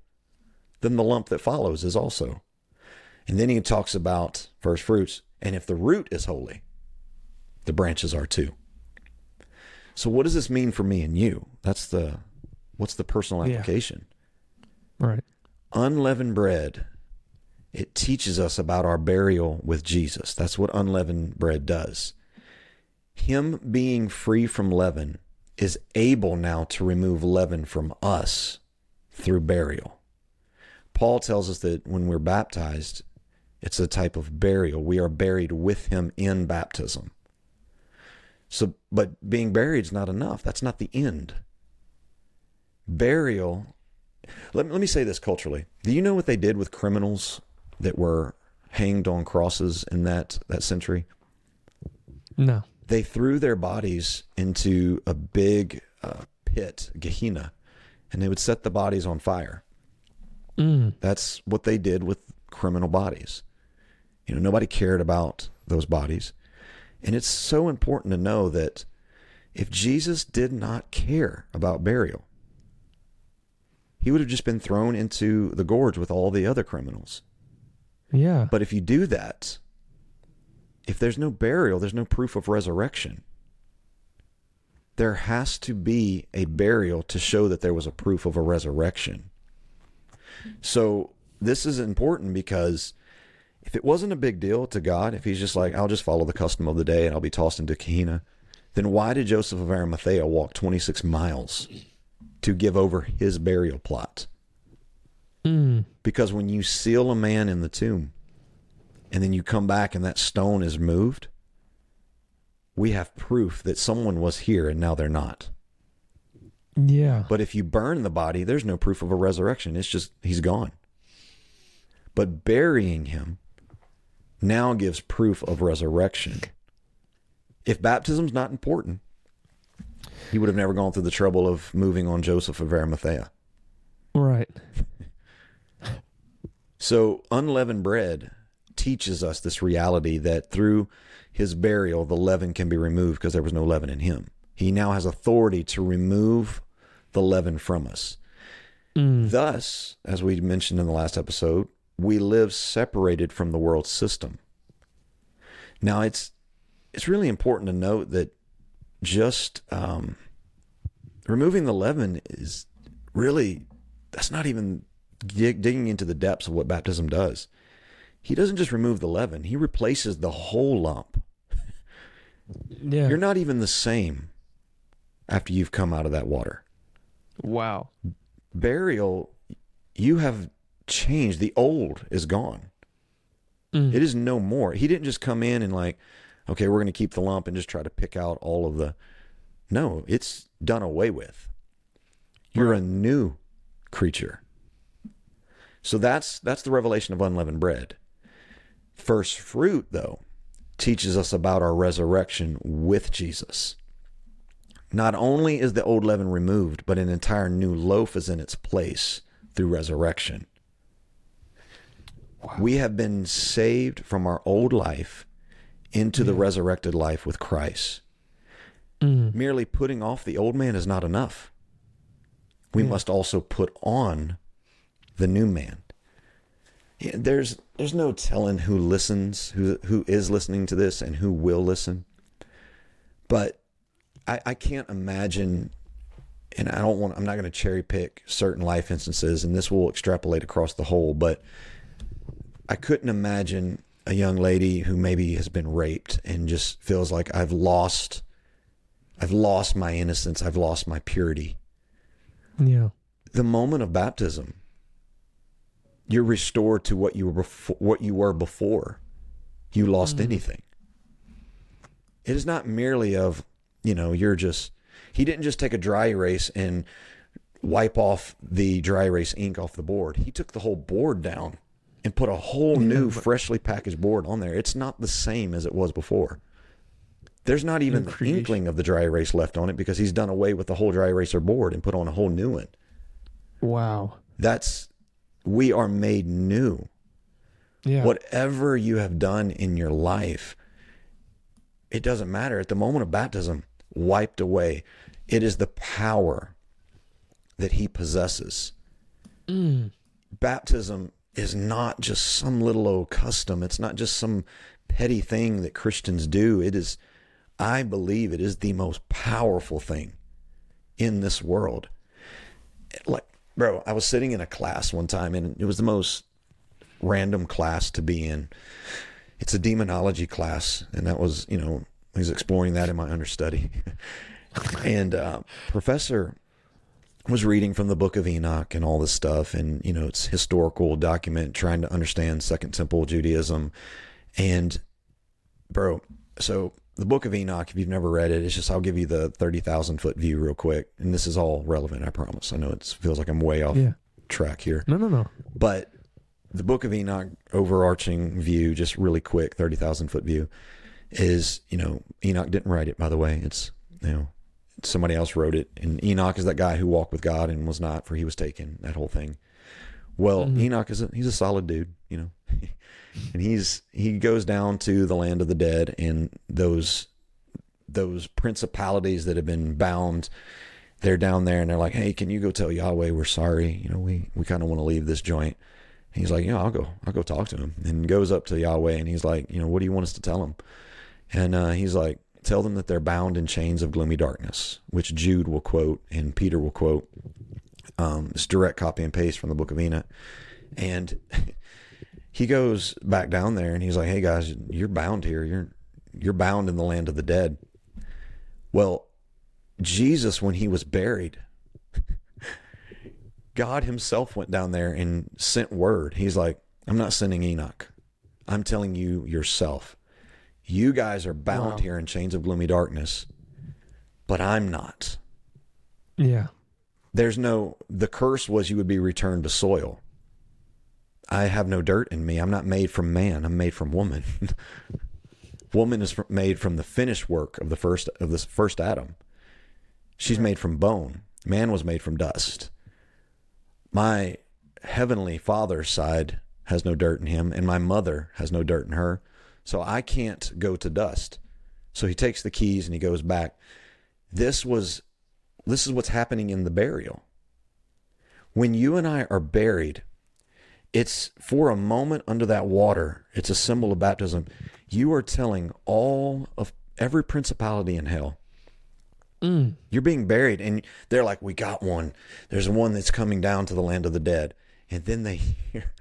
[SPEAKER 2] then the lump that follows is also. And then he talks about first fruits. And if the root is holy, the branches are too. So what does this mean for me and you? That's the what's the personal application?
[SPEAKER 1] Yeah. Right.
[SPEAKER 2] Unleavened bread, it teaches us about our burial with Jesus. That's what unleavened bread does. Him being free from leaven is able now to remove leaven from us through burial. Paul tells us that when we're baptized, it's a type of burial. We are buried with him in baptism. So, but being buried is not enough. That's not the end. Burial, let, let me say this culturally. Do you know what they did with criminals that were hanged on crosses in that, that century?
[SPEAKER 1] No
[SPEAKER 2] they threw their bodies into a big uh, pit, Gehenna, and they would set the bodies on fire. Mm. That's what they did with criminal bodies. You know, nobody cared about those bodies. And it's so important to know that if Jesus did not care about burial, he would have just been thrown into the gorge with all the other criminals.
[SPEAKER 1] Yeah.
[SPEAKER 2] But if you do that, if there's no burial, there's no proof of resurrection. There has to be a burial to show that there was a proof of a resurrection. So this is important because if it wasn't a big deal to God, if he's just like, I'll just follow the custom of the day and I'll be tossed into Gehenna, then why did Joseph of Arimathea walk 26 miles to give over his burial plot?
[SPEAKER 1] Mm.
[SPEAKER 2] Because when you seal a man in the tomb and then you come back and that stone is moved, we have proof that someone was here and now they're not.
[SPEAKER 1] Yeah.
[SPEAKER 2] But if you burn the body, there's no proof of a resurrection. It's just he's gone. But burying him now gives proof of resurrection. If baptism's not important, he would have never gone through the trouble of moving on Joseph of Arimathea.
[SPEAKER 1] Right.
[SPEAKER 2] So unleavened bread teaches us this reality that through his burial, the leaven can be removed because there was no leaven in him. He now has authority to remove the leaven from us.
[SPEAKER 1] Mm.
[SPEAKER 2] Thus, as we mentioned in the last episode, we live separated from the world system. Now, it's it's really important to note that just um, removing the leaven is really that's not even dig, digging into the depths of what baptism does. He doesn't just remove the leaven; he replaces the whole lump.
[SPEAKER 1] Yeah.
[SPEAKER 2] You're not even the same after you've come out of that water.
[SPEAKER 1] wow.
[SPEAKER 2] Burial, you have changed. The old is gone.
[SPEAKER 1] Mm.
[SPEAKER 2] It is no more. He didn't just come in and like, okay, we're going to keep the lump and just try to pick out all of the. No, it's done away with. You're a new creature. So that's that's the revelation of unleavened bread. First fruit, though, teaches us about our resurrection with Jesus. Not only is the old leaven removed, but an entire new loaf is in its place through resurrection. We have been saved from our old life into the resurrected life with Christ.
[SPEAKER 1] Mm.
[SPEAKER 2] Merely putting off the old man is not enough. We
[SPEAKER 1] Yeah.
[SPEAKER 2] must also put on the new man. Yeah, there's there's no telling who listens, who who is listening to this, and who will listen. But I, I can't imagine, and I don't want. I'm not going to cherry pick certain life instances, and this will extrapolate across the whole. But I couldn't imagine a young lady who maybe has been raped and just feels like I've lost, I've lost my innocence, I've lost my purity.
[SPEAKER 1] Yeah.
[SPEAKER 2] The moment of baptism, you're restored to what you were before, what you were before you lost mm. anything. It is not merely of, you know, you're just he didn't just take a dry erase and wipe off the dry erase ink off the board. He took the whole board down and put a whole new freshly packaged board on there. It's not the same as it was before. There's not even the
[SPEAKER 1] creation.
[SPEAKER 2] inkling of the dry erase left on it because he's done away with the whole dry eraser board and put on a whole new one.
[SPEAKER 1] Wow.
[SPEAKER 2] That's we are made new.
[SPEAKER 1] Yeah.
[SPEAKER 2] Whatever you have done in your life, it doesn't matter. At the moment of baptism, wiped away. It is the power that he possesses.
[SPEAKER 1] Mm.
[SPEAKER 2] Baptism is not just some little old custom. It's not just some petty thing that Christians do. It is, I believe, it is the most powerful thing in this world. Like, bro, I was sitting in a class one time and it was the most random class to be in. It's a demonology class, and that was, you know, he's exploring that in my understudy. and uh, professor was reading from the book of Enoch and all this stuff, and you know, it's historical document trying to understand Second Temple Judaism, and bro, so the book of Enoch, if you've never read it, it's just I'll give you the thirty thousand foot view real quick, and this is all relevant, I promise. I know it feels like I'm way off
[SPEAKER 1] Yeah.
[SPEAKER 2] track here,
[SPEAKER 1] No, no, no.
[SPEAKER 2] but the book of Enoch overarching view, just really quick, 30,000 foot view is, you know, Enoch didn't write it, by the way. It's, you know, somebody else wrote it. And Enoch is that guy who walked with God and was not, for he was taken, that whole thing. Well,
[SPEAKER 1] Mhm.
[SPEAKER 2] Enoch is a, he's a solid dude. you know. and he's he goes down to the land of the dead and those those principalities that have been bound they're down there and they're like, "Hey, can you go tell Yahweh we're sorry? You know, we we kind of want to leave this joint." And he's like, "Yeah, I'll go. I'll go talk to him." And goes up to Yahweh and he's like, "You know, what do you want us to tell him?" And uh, he's like, "Tell them that they're bound in chains of gloomy darkness," which Jude will quote and Peter will quote. Um, it's direct copy and paste from the Book of Enoch, and he goes back down there and he's like, "Hey guys, you're bound here. You're you're bound in the land of the dead." Well, Jesus, when he was buried, God himself went down there and sent word. He's like, I'm not sending Enoch. I'm telling you yourself. You guys are bound wow. here in chains of gloomy darkness, but I'm not.
[SPEAKER 1] Yeah.
[SPEAKER 2] There's no, the curse was you would be returned to soil. I have no dirt in me. I'm not made from man. I'm made from woman. woman is made from the finished work of the first of this first Adam. She's made from bone. Man was made from dust. My heavenly father's side has no dirt in him, and my mother has no dirt in her. So I can't go to dust. So he takes the keys and he goes back. This was this is what's happening in the burial. When you and I are buried, it's for a moment under that water, it's a symbol of baptism. You are telling all of every principality in hell Mm. You're being buried, and they're like, "We got one. There's one that's coming down to the land of the dead." And then they hear,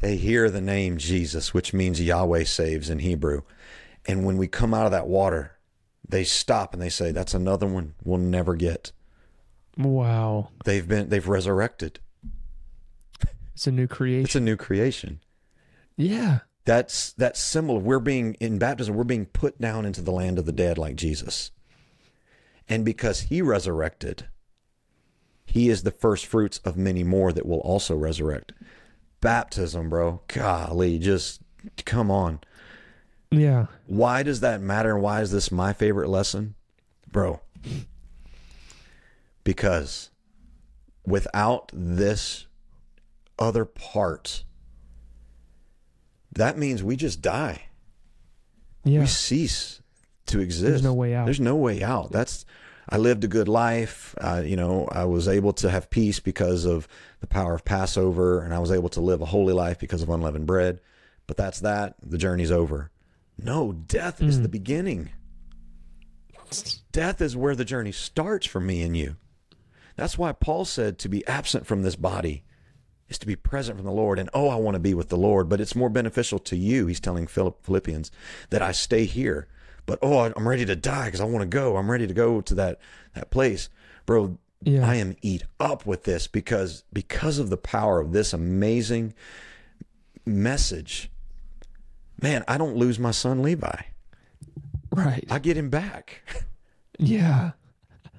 [SPEAKER 2] they hear the name Jesus, which means Yahweh saves in Hebrew. And when we come out of that water, they stop and they say, "That's another one we'll never get."
[SPEAKER 1] Wow.
[SPEAKER 2] They've been they've resurrected.
[SPEAKER 1] It's a new creation.
[SPEAKER 2] It's a new creation.
[SPEAKER 1] Yeah.
[SPEAKER 2] That's that symbol of we're being in baptism, we're being put down into the land of the dead like Jesus. And because he resurrected, he is the first fruits of many more that will also resurrect. Baptism, bro. Golly, just come on.
[SPEAKER 1] Yeah.
[SPEAKER 2] Why does that matter? And why is this my favorite lesson? Bro. Because without this other part, that means we just die. Yeah. We cease to exist.
[SPEAKER 1] There's no way out.
[SPEAKER 2] There's no way out. That's I lived a good life. Uh, you know, I was able to have peace because of the power of Passover, and I was able to live a holy life because of unleavened bread. But that's that. The journey's over. No, death mm. is the beginning. Death is where the journey starts for me and you. That's why Paul said to be absent from this body is to be present from the Lord. And oh, I want to be with the Lord, but it's more beneficial to you, he's telling Philippians, that I stay here but oh, I'm ready to die because I want to go. I'm ready to go to that that place, bro. Yeah. I am eat up with this because because of the power of this amazing message. Man, I don't lose my son Levi.
[SPEAKER 1] Right.
[SPEAKER 2] I get him back.
[SPEAKER 1] Yeah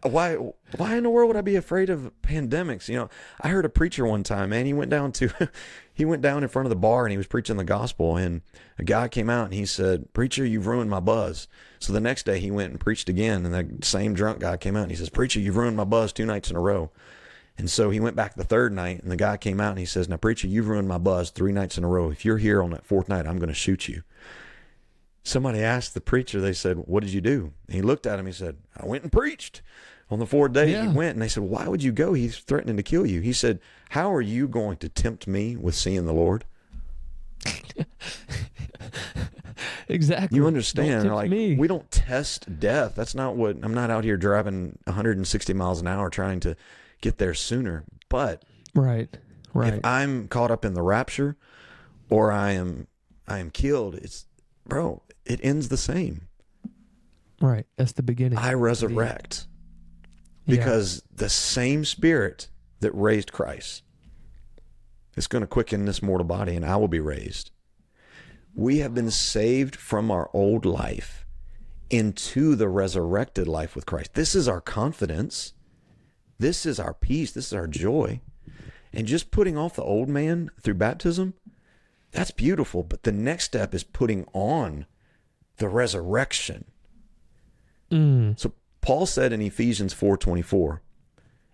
[SPEAKER 2] why why in the world would I be afraid of pandemics? You know, I heard a preacher one time, man, he went down to he went down in front of the bar and he was preaching the gospel and a guy came out and he said, "Preacher, you've ruined my buzz." So the next day he went and preached again and the same drunk guy came out and he says, "Preacher, you've ruined my buzz two nights in a row." And so he went back the third night and the guy came out and he says, "Now preacher, you've ruined my buzz three nights in a row. If you're here on that fourth night, I'm going to shoot you." Somebody asked the preacher, they said, What did you do? And he looked at him, he said, I went and preached. On the fourth day, yeah. he went and they said, Why would you go? He's threatening to kill you. He said, How are you going to tempt me with seeing the Lord?
[SPEAKER 1] exactly.
[SPEAKER 2] You understand? Like me. we don't test death. That's not what I'm not out here driving 160 miles an hour trying to get there sooner. But
[SPEAKER 1] right, right.
[SPEAKER 2] If I'm caught up in the rapture, or I am I am killed, it's bro. It ends the same.
[SPEAKER 1] Right. That's the beginning.
[SPEAKER 2] I resurrect because yeah. the same spirit that raised Christ is going to quicken this mortal body and I will be raised. We have been saved from our old life into the resurrected life with Christ. This is our confidence. This is our peace. This is our joy. And just putting off the old man through baptism, that's beautiful. But the next step is putting on the resurrection. Mm. So Paul said in Ephesians 4:24,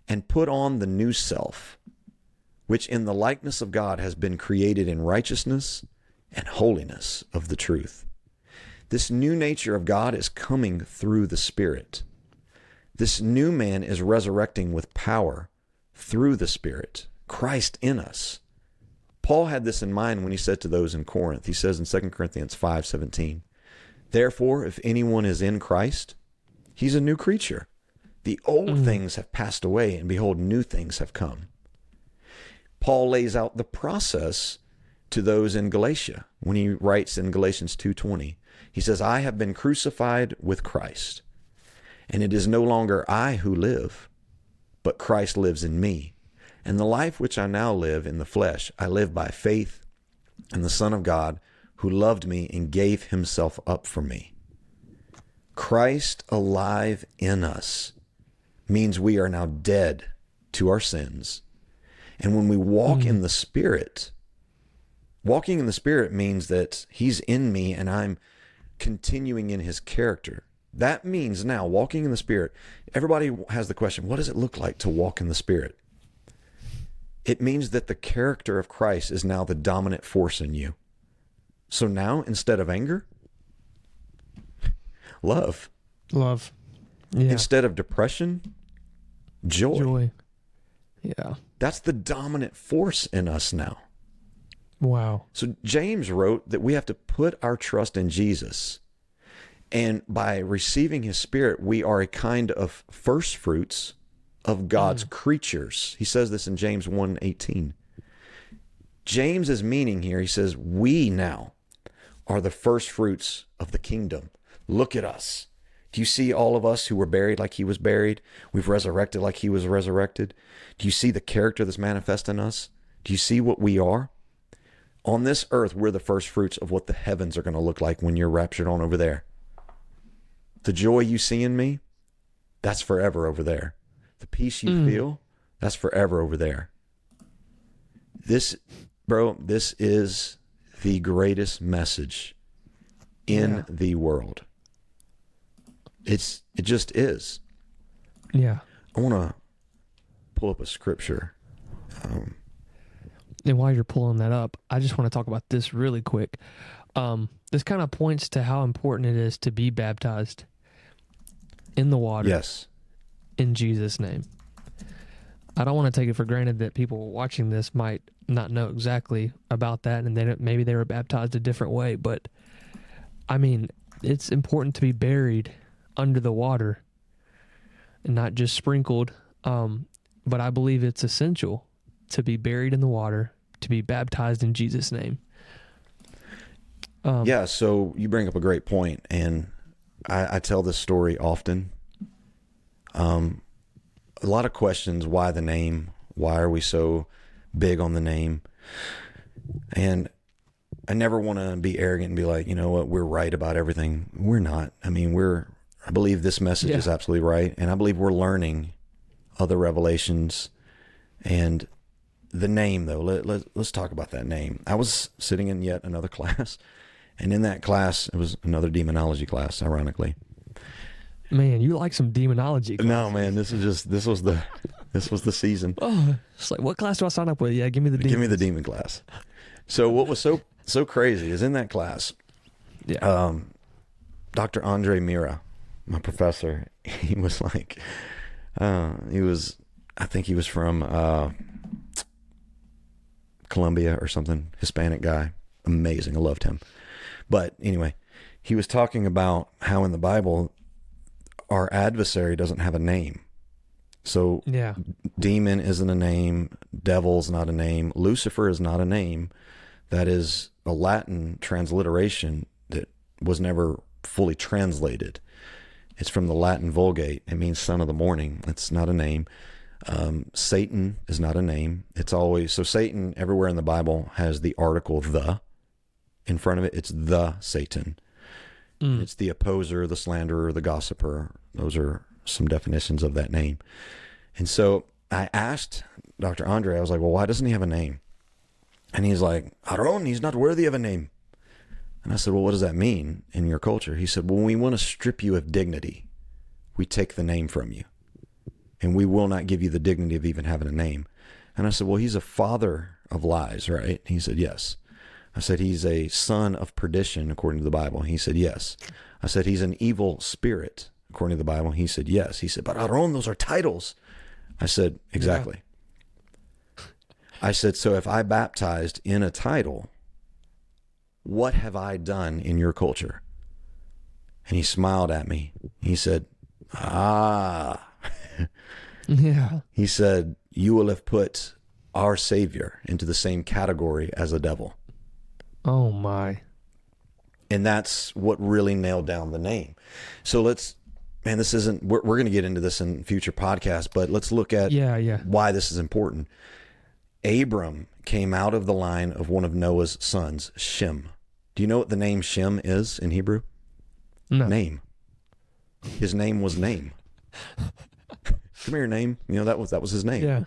[SPEAKER 2] "And put on the new self, which in the likeness of God has been created in righteousness and holiness of the truth. This new nature of God is coming through the Spirit. This new man is resurrecting with power through the Spirit, Christ in us. Paul had this in mind when he said to those in Corinth. He says in 2 Corinthians 5:17, "Therefore if anyone is in Christ, he's a new creature. The old mm. things have passed away and behold new things have come." Paul lays out the process to those in Galatia when he writes in Galatians 2:20. He says, "I have been crucified with Christ, and it is no longer I who live, but Christ lives in me. And the life which I now live in the flesh, I live by faith in the Son of God who loved me and gave himself up for me." Christ alive in us means we are now dead to our sins. And when we walk in mm. the Spirit, walking in the Spirit means that He's in me and I'm continuing in His character. That means now walking in the Spirit, everybody has the question what does it look like to walk in the Spirit? It means that the character of Christ is now the dominant force in you. So now, instead of anger, love.
[SPEAKER 1] Love. Yeah.
[SPEAKER 2] Instead of depression, joy.
[SPEAKER 1] Joy. Yeah.
[SPEAKER 2] That's the dominant force in us now.
[SPEAKER 1] Wow.
[SPEAKER 2] So James wrote that we have to put our trust in Jesus. And by receiving his spirit, we are a kind of first fruits of God's mm. creatures. He says this in James 1:18. James is meaning here, he says, we now are the first fruits of the kingdom. Look at us. Do you see all of us who were buried like he was buried? We've resurrected like he was resurrected. Do you see the character that's manifest in us? Do you see what we are? On this earth, we're the first fruits of what the heavens are going to look like when you're raptured on over there. The joy you see in me, that's forever over there. The peace you mm. feel, that's forever over there. This, bro, this is the greatest message in
[SPEAKER 1] Yeah.
[SPEAKER 2] the world. It's it just is.
[SPEAKER 1] Yeah.
[SPEAKER 2] I want to pull up a scripture.
[SPEAKER 1] And while you're pulling that up, I just want to talk about this really quick. Um, this kind of points to how important it is to be baptized in the water
[SPEAKER 2] Yes.
[SPEAKER 1] in Jesus' name. I don't want to take it for granted that people watching this might not know exactly about that, and they don't, maybe they were baptized a different way. But I mean, it's important to be buried under the water and not just sprinkled. Um, but I believe it's essential to be buried in the water, to be baptized in Jesus' name. Um,
[SPEAKER 2] Yeah, so you bring up a great point, and I, I tell this story often. Um, a lot of questions: why the name? Why are we so big on the name? And I never want to be arrogant and be like, you know what, we're right about everything. We're not. I mean, we're. I believe this message
[SPEAKER 1] Yeah.
[SPEAKER 2] is absolutely right, and I believe we're learning other revelations and the name though let, let, let's talk about that name i was sitting in yet another class and in that class it was another demonology class ironically
[SPEAKER 1] Man, you like some demonology.
[SPEAKER 2] no man this is just this was the this was the season
[SPEAKER 1] Oh, it's like, what class do I sign up with? Yeah, give me the
[SPEAKER 2] give me the demon class so what was so so crazy is in that class
[SPEAKER 1] Yeah.
[SPEAKER 2] um, Dr. Andre Mira, my professor, he was like, uh, he was, I think he was from uh, Colombia or something, Hispanic guy. Amazing. I loved him. But anyway, he was talking about how in the Bible, our adversary doesn't have a name. So
[SPEAKER 1] yeah.
[SPEAKER 2] demon isn't a name, devil's not a name, Lucifer is not a name. That is a Latin transliteration that was never fully translated. It's from the Latin Vulgate. It means son of the morning. It's not a name. Um, Satan is not a name. It's always so Satan everywhere in the Bible has the article the in front of it. It's the Satan.
[SPEAKER 1] Mm.
[SPEAKER 2] It's the opposer, the slanderer, the gossiper. Those are some definitions of that name. And so I asked Dr. Andre, I was like, well, why doesn't he have a name? And he's like, Aaron, he's not worthy of a name. And I said, well, what does that mean in your culture? He said, well, when we want to strip you of dignity, we take the name from you. And we will not give you the dignity of even having a name. And I said, Well, he's a father of lies, right? He said, Yes. I said, He's a son of perdition, according to the Bible. He said, Yes. I said, He's an evil spirit, according to the Bible. He said, Yes. He said, But Aaron, those are titles. I said, Exactly. I said, So if I baptized in a title, what have I done in your culture? And he smiled at me. He said, Ah.
[SPEAKER 1] Yeah.
[SPEAKER 2] He said, You will have put our Savior into the same category as a devil.
[SPEAKER 1] Oh my.
[SPEAKER 2] And that's what really nailed down the name. So let's, man, this isn't, we're, we're going to get into this in future podcasts, but let's look at
[SPEAKER 1] Yeah, yeah.
[SPEAKER 2] why this is important. Abram came out of the line of one of Noah's sons, Shem. Do you know what the name Shem is in Hebrew?
[SPEAKER 1] No.
[SPEAKER 2] Name. His name was name. Come here, name. You know that was that was his name.
[SPEAKER 1] Yeah.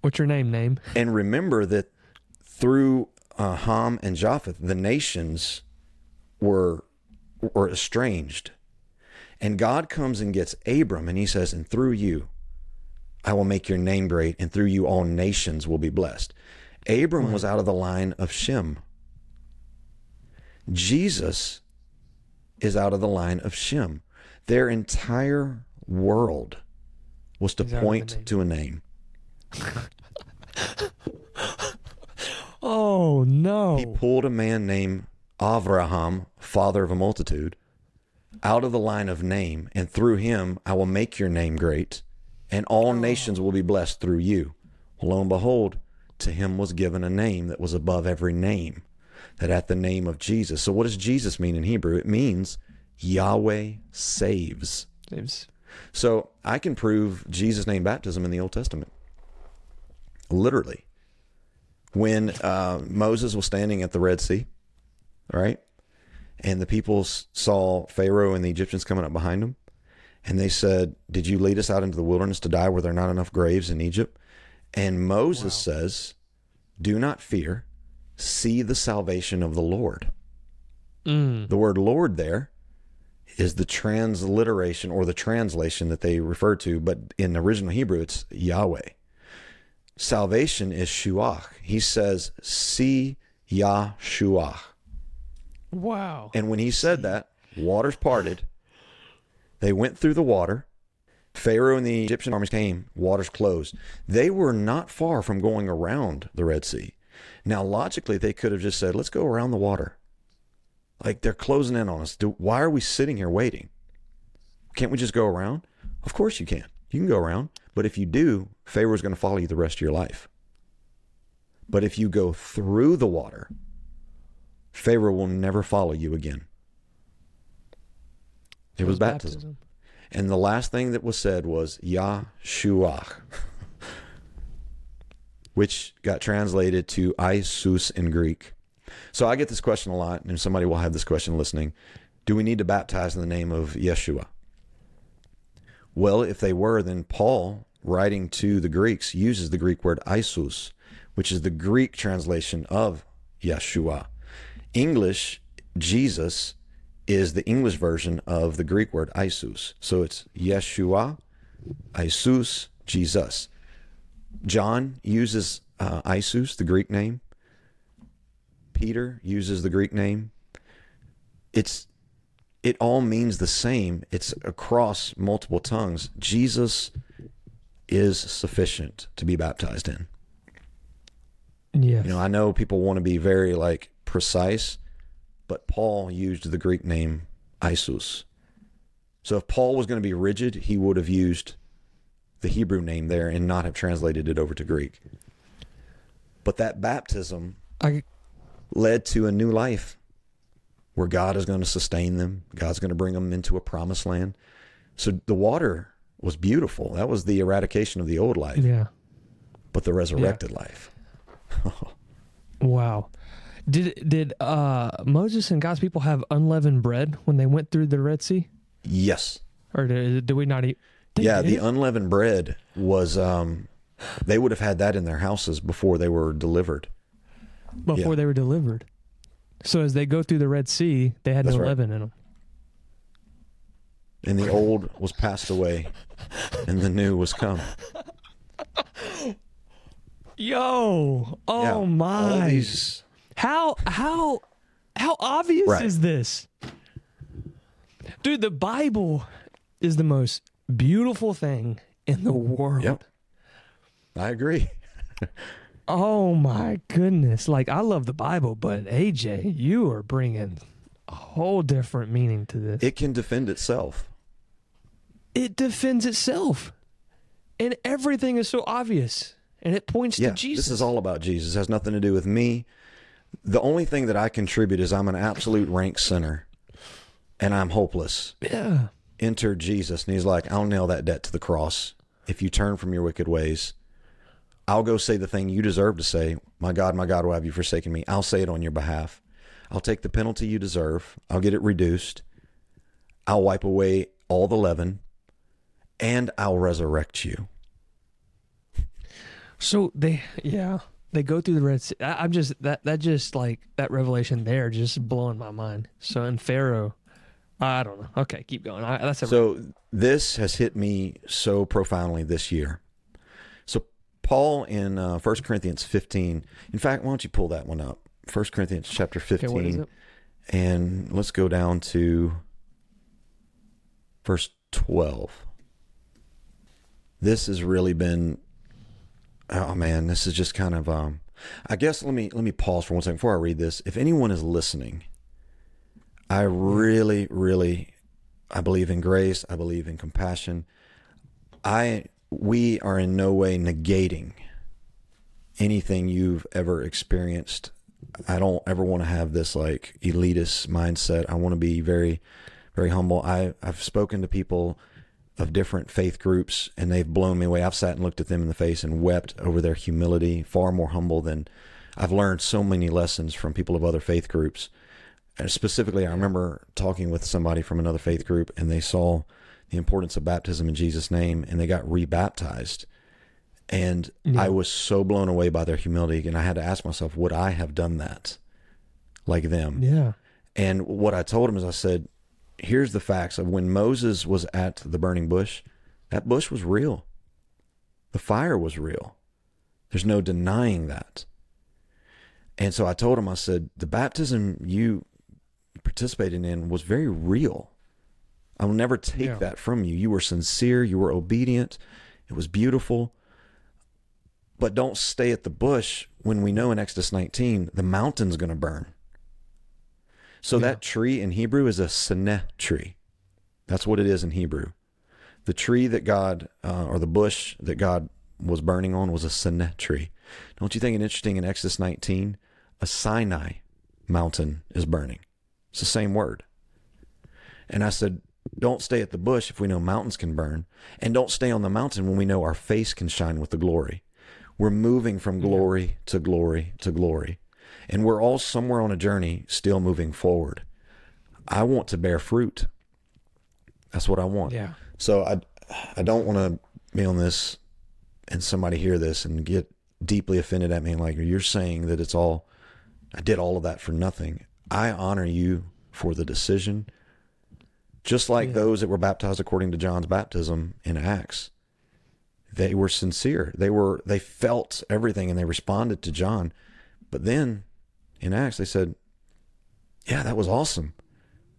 [SPEAKER 1] What's your name? Name?
[SPEAKER 2] And remember that through uh, Ham and Japheth, the nations were were estranged, and God comes and gets Abram, and He says, "And through you, I will make your name great, and through you, all nations will be blessed." Abram was hmm. out of the line of Shem. Jesus is out of the line of Shem. Their entire world was to
[SPEAKER 1] He's out of the
[SPEAKER 2] point to a name.
[SPEAKER 1] Oh no.
[SPEAKER 2] He pulled a man named Avraham, father of a multitude, out of the line of name, and through him I will make your name great, and all nations will be blessed through you. Lo and behold, to him was given a name that was above every name, that at the name of Jesus. So, what does Jesus mean in Hebrew? It means Yahweh saves.
[SPEAKER 1] Saves.
[SPEAKER 2] So, I can prove Jesus' name baptism in the Old Testament. Literally. When uh, Moses was standing at the Red Sea, right? and the people saw Pharaoh and the Egyptians coming up behind them, and they said, Did you lead us out into the wilderness to die where there are not enough graves in Egypt? And Moses says, Do not fear, see the salvation of the Lord.
[SPEAKER 1] Mm.
[SPEAKER 2] The word Lord there is the transliteration or the translation that they refer to, but in original Hebrew, it's Yahweh. Salvation is Shuach. He says, See Yahshuach.
[SPEAKER 1] Wow.
[SPEAKER 2] And when he said that, waters parted. They went through the water. Pharaoh and the Egyptian armies came, waters closed. They were not far from going around the Red Sea. Now, logically, they could have just said, let's go around the water. Like they're closing in on us. Do, why are we sitting here waiting? Can't we just go around? Of course you can. You can go around. But if you do, Pharaoh's going to follow you the rest of your life. But if you go through the water, Pharaoh will never follow you again. It was baptism. And the last thing that was said was Yahshuach, which got translated to Isus in Greek. So I get this question a lot, and somebody will have this question listening. Do we need to baptize in the name of Yeshua? Well, if they were, then Paul, writing to the Greeks, uses the Greek word Isus, which is the Greek translation of Yeshua. English, Jesus, is the English version of the Greek word Isus. So it's Yeshua, Isus, Jesus. John uses uh, Isus, the Greek name. Peter uses the Greek name. It's it all means the same. It's across multiple tongues. Jesus is sufficient to be baptized in.
[SPEAKER 1] Yeah.
[SPEAKER 2] You know, I know people want to be very like precise, but Paul used the Greek name Isus. So if Paul was going to be rigid, he would have used the Hebrew name there and not have translated it over to Greek. But that baptism
[SPEAKER 1] I
[SPEAKER 2] led to a new life where God is going to sustain them. God's going to bring them into a promised land. So the water was beautiful. That was the eradication of the old life,
[SPEAKER 1] yeah.
[SPEAKER 2] but the resurrected life.
[SPEAKER 1] Wow. Did did uh Moses and God's people have unleavened bread when they went through the Red Sea?
[SPEAKER 2] Yes.
[SPEAKER 1] Or did, did we not eat? they
[SPEAKER 2] yeah,
[SPEAKER 1] did?
[SPEAKER 2] the unleavened bread was um they would have had that in their houses before they were delivered.
[SPEAKER 1] before
[SPEAKER 2] yeah.
[SPEAKER 1] they were delivered. So as they go through the Red Sea, they had
[SPEAKER 2] That's
[SPEAKER 1] no
[SPEAKER 2] right.
[SPEAKER 1] leaven in them.
[SPEAKER 2] And the old was passed away and the new was come.
[SPEAKER 1] Yo, oh
[SPEAKER 2] Yeah, all
[SPEAKER 1] my!
[SPEAKER 2] these-
[SPEAKER 1] How how how obvious
[SPEAKER 2] Right.
[SPEAKER 1] is this? Dude, the Bible is the most beautiful thing in the world.
[SPEAKER 2] Yep. I agree.
[SPEAKER 1] Oh my goodness. Like I love the Bible, but AJ, you are bringing a whole different meaning to this. It,
[SPEAKER 2] can defend itself.
[SPEAKER 1] It defends itself. And everything is so obvious. And it points
[SPEAKER 2] Yeah,
[SPEAKER 1] to Jesus.
[SPEAKER 2] this is all about Jesus. It has nothing to do with me. The only thing that I contribute is I'm an absolute rank sinner, and I'm hopeless.
[SPEAKER 1] yeah.
[SPEAKER 2] Enter Jesus, and He's like, "I'll nail that debt to the cross. If you turn from your wicked ways, I'll go say the thing you deserve to say. My God, my God, why have you forsaken me? I'll say it on your behalf. I'll take the penalty you deserve. I'll get it reduced. I'll wipe away all the leaven, and I'll resurrect you."
[SPEAKER 1] So they, yeah, they go through the Red Sea. I, I'm just that that just like that revelation there just blowing my mind. So in Pharaoh, I don't know. Okay, keep going. I, that's a,
[SPEAKER 2] So this has hit me so profoundly this year. So Paul in uh, 1 Corinthians 15. In fact, why don't you pull that one up? 1 Corinthians chapter
[SPEAKER 1] okay.
[SPEAKER 2] 15.
[SPEAKER 1] What is it?
[SPEAKER 2] And let's go down to verse 12. This has really been oh man, this is just kind of um I guess let me let me pause for one second before I read this. If anyone is listening, I really really I believe in grace, I believe in compassion. I we are in no way negating anything you've ever experienced. I don't ever want to have this like elitist mindset. I want to be very, very humble. I, I've spoken to people of different faith groups and they've blown me away. I've sat and looked at them in the face and wept over their humility, far more humble than I've learned so many lessons from people of other faith groups. And specifically, I remember talking with somebody from another faith group and they saw the importance of baptism in Jesus' name and they got rebaptized. And
[SPEAKER 1] Yeah.
[SPEAKER 2] I was so blown away by their humility. And I had to ask myself, would I have done that like them?
[SPEAKER 1] Yeah.
[SPEAKER 2] And what I told them is, I said, here's the facts of when Moses was at the burning bush, that bush was real. The fire was real. There's no denying that. And so I told him, I said, the baptism you participated in was very real. I will never take
[SPEAKER 1] Yeah.
[SPEAKER 2] that from you. You were sincere, you were obedient, it was beautiful. But don't stay at the bush when we know in Exodus 19 the mountain's going to burn. So
[SPEAKER 1] Yeah.
[SPEAKER 2] that tree in Hebrew is a seneh tree. That's what it is in Hebrew. The tree that God, uh, or the bush that God was burning on was a seneh tree. Don't you think it interesting in Exodus 19? A Sinai mountain is burning. It's the same word. And I said, don't stay at the bush if we know mountains can burn. And don't stay on the mountain when we know our face can shine with the glory. We're moving from glory to glory to glory. And we're all somewhere on a journey still moving forward. I want to bear fruit. That's what I want.
[SPEAKER 1] Yeah.
[SPEAKER 2] So I, I don't want to be on this and somebody hear this and get deeply offended at me and like you're saying that it's all I did all of that for nothing. I honor you for the decision. Just like
[SPEAKER 1] Yeah.
[SPEAKER 2] those that were baptized according to John's baptism in Acts. They were sincere. They were they felt everything and they responded to John. But then in Acts they said, "Yeah, that was awesome.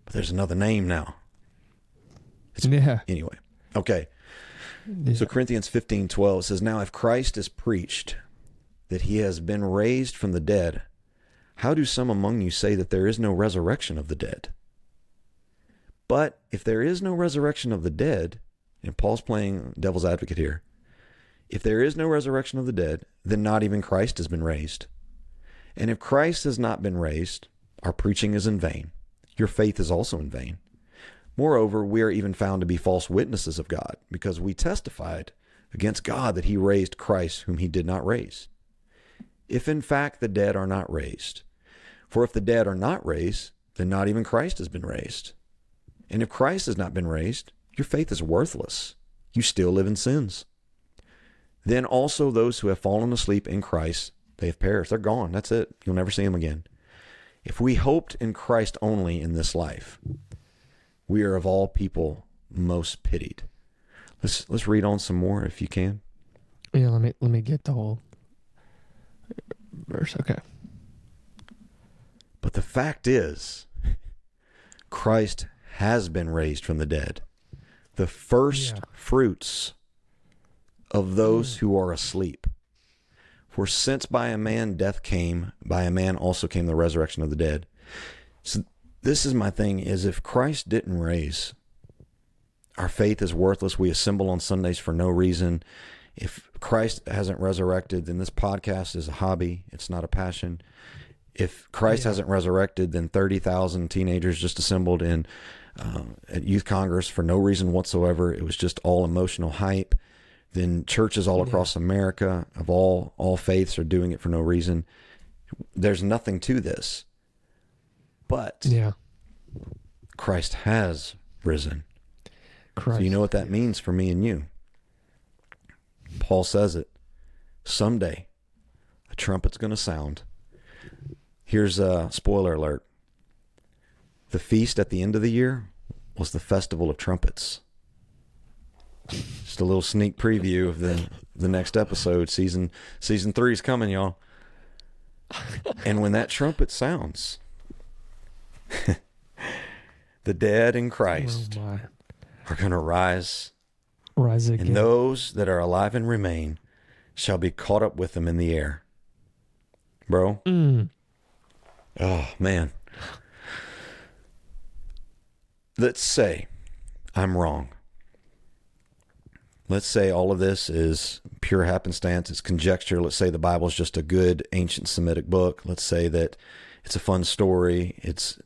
[SPEAKER 2] But there's another name now."
[SPEAKER 1] It's, Yeah.
[SPEAKER 2] Anyway. Okay. So Corinthians 15, 12 says, Now if Christ is preached that he has been raised from the dead, how do some among you say that there is no resurrection of the dead? But if there is no resurrection of the dead, and Paul's playing devil's advocate here, if there is no resurrection of the dead, then not even Christ has been raised. And if Christ has not been raised, our preaching is in vain. Your faith is also in vain. Moreover, we are even found to be false witnesses of God, because we testified against God that he raised Christ, whom he did not raise. If in fact the dead are not raised, for if the dead are not raised, then not even Christ has been raised. And if Christ has not been raised, your faith is worthless. You still live in sins. Then also those who have fallen asleep in Christ, they have perished. They're gone. That's it. You'll never see them again. If we hoped in Christ only in this life, we are of all people most pitied. Let's let's read on some more if you can.
[SPEAKER 1] Yeah, let me let me get the whole verse. Okay.
[SPEAKER 2] But the fact is, Christ has been raised from the dead, the first
[SPEAKER 1] Yeah.
[SPEAKER 2] fruits of those mm. who are asleep. For since by a man death came, by a man also came the resurrection of the dead. So this is my thing is if Christ didn't raise, our faith is worthless. We assemble on Sundays for no reason. If Christ hasn't resurrected, then this podcast is a hobby. It's not a passion. If Christ
[SPEAKER 1] Yeah.
[SPEAKER 2] hasn't resurrected, then 30,000 teenagers just assembled in uh, at Youth Congress for no reason whatsoever. It was just all emotional hype. Then churches all
[SPEAKER 1] Yeah.
[SPEAKER 2] across America of all all faiths are doing it for no reason. There's nothing to this. But
[SPEAKER 1] Yeah.
[SPEAKER 2] Christ has risen.
[SPEAKER 1] Christ.
[SPEAKER 2] So you know what that means for me and you. Paul says it. Someday, a trumpet's going to sound. Here's a spoiler alert. The feast at the end of the year was the festival of trumpets. Just a little sneak preview of the the next episode. Season season three is coming, y'all. And when that trumpet sounds, the dead in Christ
[SPEAKER 1] Oh
[SPEAKER 2] are going to rise
[SPEAKER 1] Rise again.
[SPEAKER 2] and those that are alive and remain shall be caught up with them in the air. Bro,
[SPEAKER 1] Mm.
[SPEAKER 2] oh man. Let's say I'm wrong. Let's say all of this is pure happenstance, it's conjecture. Let's say the Bible is just a good ancient Semitic book. Let's say that it's a fun story. It's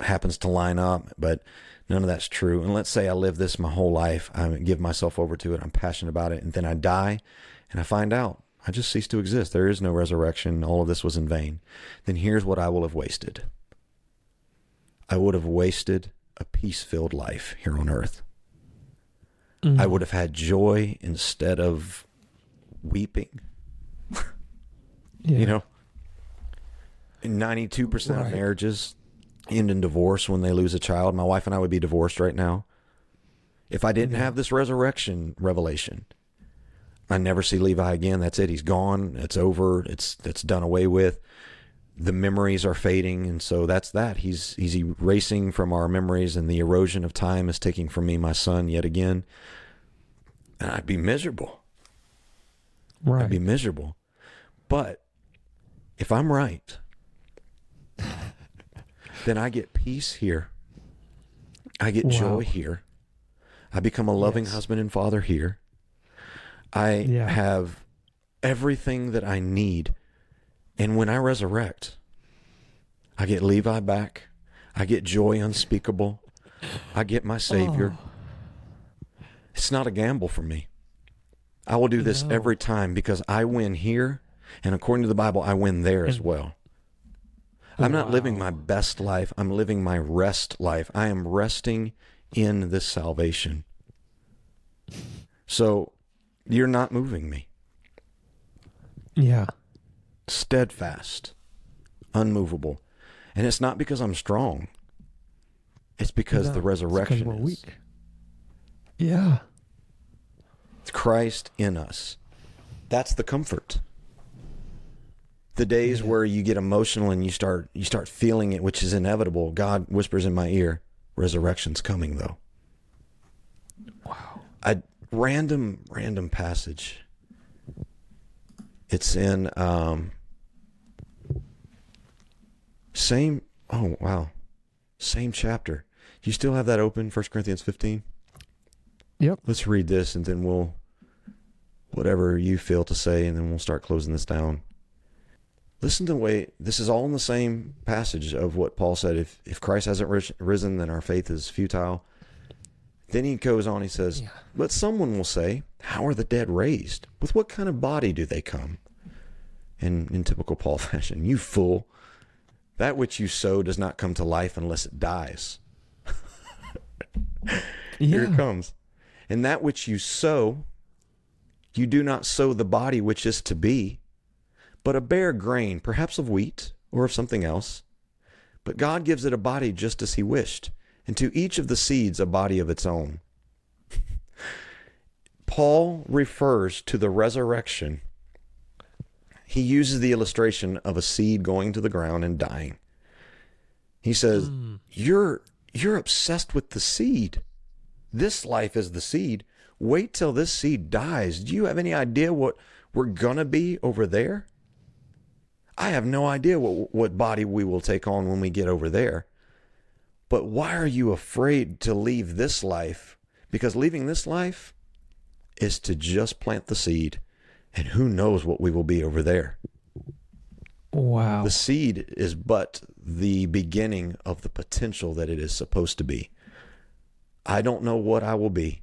[SPEAKER 2] happens to line up, but none of that's true. And let's say I live this my whole life. I give myself over to it. I'm passionate about it. And then I die and I find out I just cease to exist. There is no resurrection. All of this was in vain. Then here's what I will have wasted I would have wasted a peace filled life here on earth.
[SPEAKER 1] Mm.
[SPEAKER 2] I would have had joy instead of weeping.
[SPEAKER 1] Yeah.
[SPEAKER 2] You know, 92%
[SPEAKER 1] Right.
[SPEAKER 2] of marriages end in divorce when they lose a child. My wife and I would be divorced right now. If I didn't
[SPEAKER 1] Yeah.
[SPEAKER 2] have this resurrection revelation, I never see Levi again. That's it. He's gone. It's over. It's it's done away with. The memories are fading, and so that's that. He's he's erasing from our memories, and the erosion of time is taking from me my son yet again. And I'd be miserable.
[SPEAKER 1] right.
[SPEAKER 2] I'd be miserable. But if I'm right, then I get peace here. I get
[SPEAKER 1] Wow.
[SPEAKER 2] joy here. I become a loving
[SPEAKER 1] Yes.
[SPEAKER 2] husband and father here. I
[SPEAKER 1] Yeah.
[SPEAKER 2] have everything that I need. And when I resurrect, I get Levi back. I get joy unspeakable. I get my Savior.
[SPEAKER 1] Oh.
[SPEAKER 2] It's not a gamble for me. I will do this
[SPEAKER 1] No.
[SPEAKER 2] every time because I win here, and according to the Bible, I win there as well. I'm not living my best life. I'm living my rest life. I am resting in this salvation. So you're not moving me.
[SPEAKER 1] Yeah.
[SPEAKER 2] Steadfast, unmovable. And it's not because I'm strong, it's because
[SPEAKER 1] No,
[SPEAKER 2] the resurrection
[SPEAKER 1] we're
[SPEAKER 2] is.
[SPEAKER 1] weak. Yeah.
[SPEAKER 2] It's Christ in us. That's the comfort. The days
[SPEAKER 1] Yeah.
[SPEAKER 2] where you get emotional and you start you start feeling it, which is inevitable. God whispers in my ear, "Resurrection's coming, though."
[SPEAKER 1] Wow.
[SPEAKER 2] A random random passage. It's in um, same. Oh wow, same chapter. You still have that open? First Corinthians fifteen.
[SPEAKER 1] Yep.
[SPEAKER 2] Let's read this and then we'll, whatever you feel to say, and then we'll start closing this down. Listen to the way this is all in the same passage of what Paul said. If if Christ hasn't ris- risen, then our faith is futile. Then he goes on. He says,
[SPEAKER 1] Yeah.
[SPEAKER 2] "But someone will say, How are the dead raised? With what kind of body do they come?" And in typical Paul fashion, you fool, that which you sow does not come to life unless it dies. Here it comes. And that which you sow, you do not sow the body which is to be, but a bare grain, perhaps of wheat or of something else. But God gives it a body just as He wished, and to each of the seeds a body of its own. Paul refers to the resurrection. He uses the illustration of a seed going to the ground and dying. He says, hmm. "You're you're obsessed with the seed. This life is the seed. Wait till this seed dies. Do you have any idea what we're gonna be over there? I have no idea what what body we will take on when we get over there. But why are you afraid to leave this life? Because leaving this life is to just plant the seed, and who knows what we will be over there.
[SPEAKER 1] Wow.
[SPEAKER 2] The seed is but the beginning of the potential that it is supposed to be. I don't know what I will be,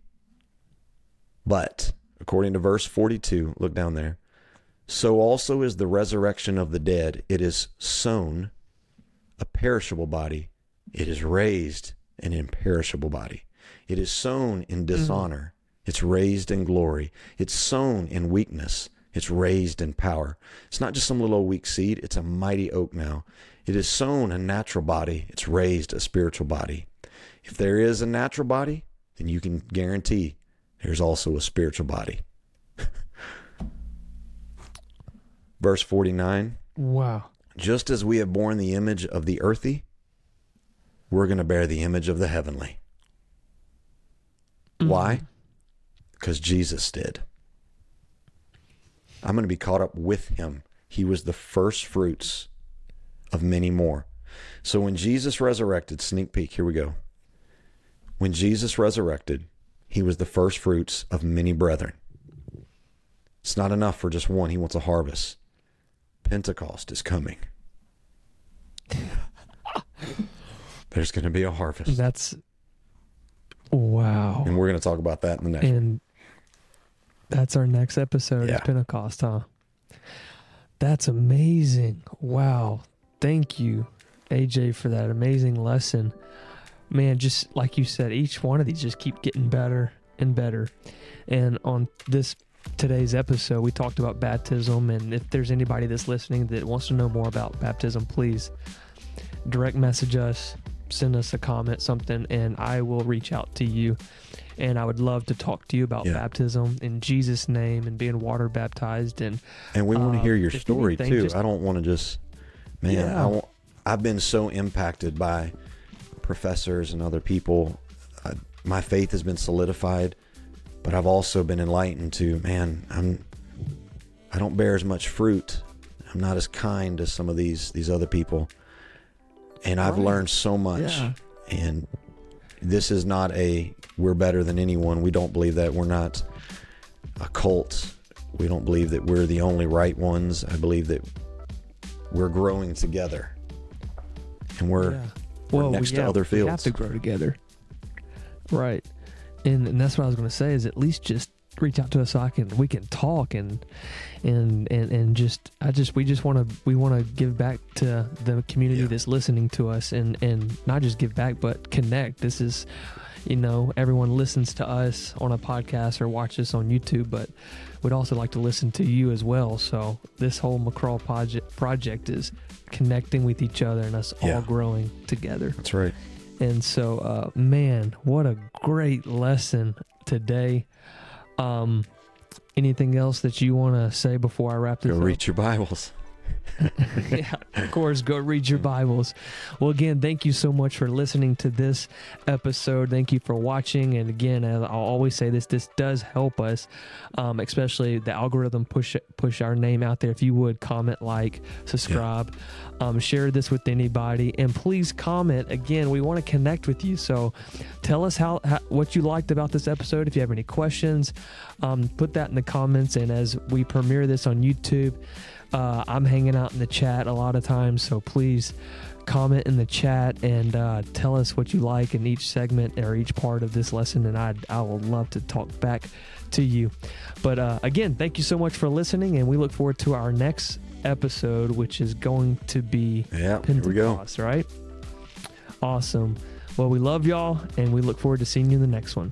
[SPEAKER 2] but according to verse 42, look down there. So also is the resurrection of the dead. It is sown a perishable body, it is raised an imperishable body. It is sown in mm. dishonor, it's raised in glory. It's sown in weakness, it's raised in power. It's not just some little weak seed, it's a mighty oak now. It is sown a natural body, it's raised a spiritual body. If there is a natural body, then you can guarantee there's also a spiritual body. Verse 49
[SPEAKER 1] wow.
[SPEAKER 2] Just as we have borne the image of the earthy, we're going to bear the image of the heavenly. Why? Because Jesus did. I'm going to be caught up with him. He was the first fruits of many more. So when Jesus resurrected, sneak peek, here we go. When Jesus resurrected, he was the first fruits of many brethren. It's not enough for just one, he wants a harvest. Pentecost is coming. There's going to be a harvest.
[SPEAKER 1] That's wow.
[SPEAKER 2] And we're going to talk about that in the next one.
[SPEAKER 1] That's our next episode
[SPEAKER 2] Yeah.
[SPEAKER 1] is Pentecost, huh? That's amazing. Wow. Thank you, AJ, for that amazing lesson. Man, just like you said, each one of these just keep getting better and better. And on this today's episode, we talked about baptism. And if there's anybody that's listening that wants to know more about baptism, please direct message us, send us a comment, something, and I will reach out to you. And I would love to talk to you about
[SPEAKER 2] Yeah.
[SPEAKER 1] baptism in Jesus' name and being water baptized. And
[SPEAKER 2] And we want to hear your story
[SPEAKER 1] anything,
[SPEAKER 2] too.
[SPEAKER 1] just-
[SPEAKER 2] I don't want to just, man.
[SPEAKER 1] Yeah.
[SPEAKER 2] I want, I've been so impacted by professors and other people. Uh, my faith has been solidified, but I've also been enlightened to, man. I'm, I don't bear as much fruit. I'm not as kind as some of these these other people, and I've
[SPEAKER 1] Right.
[SPEAKER 2] learned so much.
[SPEAKER 1] Yeah.
[SPEAKER 2] And this is not a we're better than anyone. We don't believe that. We're not a cult. We don't believe that we're the only right ones. I believe that we're growing together. And we're we're next to other fields.
[SPEAKER 1] We have to grow together. Right. And, and that's what I was going to say is at least just reach out to us so I can we can talk and and and and just I just we just want to we want to give back to the community
[SPEAKER 2] Yeah.
[SPEAKER 1] that's listening to us and and not just give back but connect. This is you know everyone listens to us on a podcast or watch us on YouTube, but we'd also like to listen to you as well. So this whole Miqra project project is connecting with each other and us
[SPEAKER 2] Yeah.
[SPEAKER 1] all growing together.
[SPEAKER 2] That's right.
[SPEAKER 1] And so, uh, man, what a great lesson today. Um, anything else that you want to say before I wrap this
[SPEAKER 2] Go
[SPEAKER 1] up?
[SPEAKER 2] read your Bibles.
[SPEAKER 1] yeah, of course, go read your Bibles. Well, again, thank you so much for listening to this episode. Thank you for watching. And again, as I'll always say this, this does help us, um, especially the algorithm push push our name out there. If you would comment, like, subscribe, um, share this with anybody, and please comment. Again, we want to connect with you. So tell us how, how what you liked about this episode. If you have any questions, um, put that in the comments. And as we premiere this on YouTube. Uh, I'm hanging out in the chat a lot of times, so please comment in the chat and uh, tell us what you like in each segment or each part of this lesson, and I I will love to talk back to you. But uh, again, thank you so much for listening, and we look forward to our next episode, which is going to be
[SPEAKER 2] Yeah, here we go.
[SPEAKER 1] Pentecost. Right? Awesome. Well, we love y'all, and we look forward to seeing you in the next one.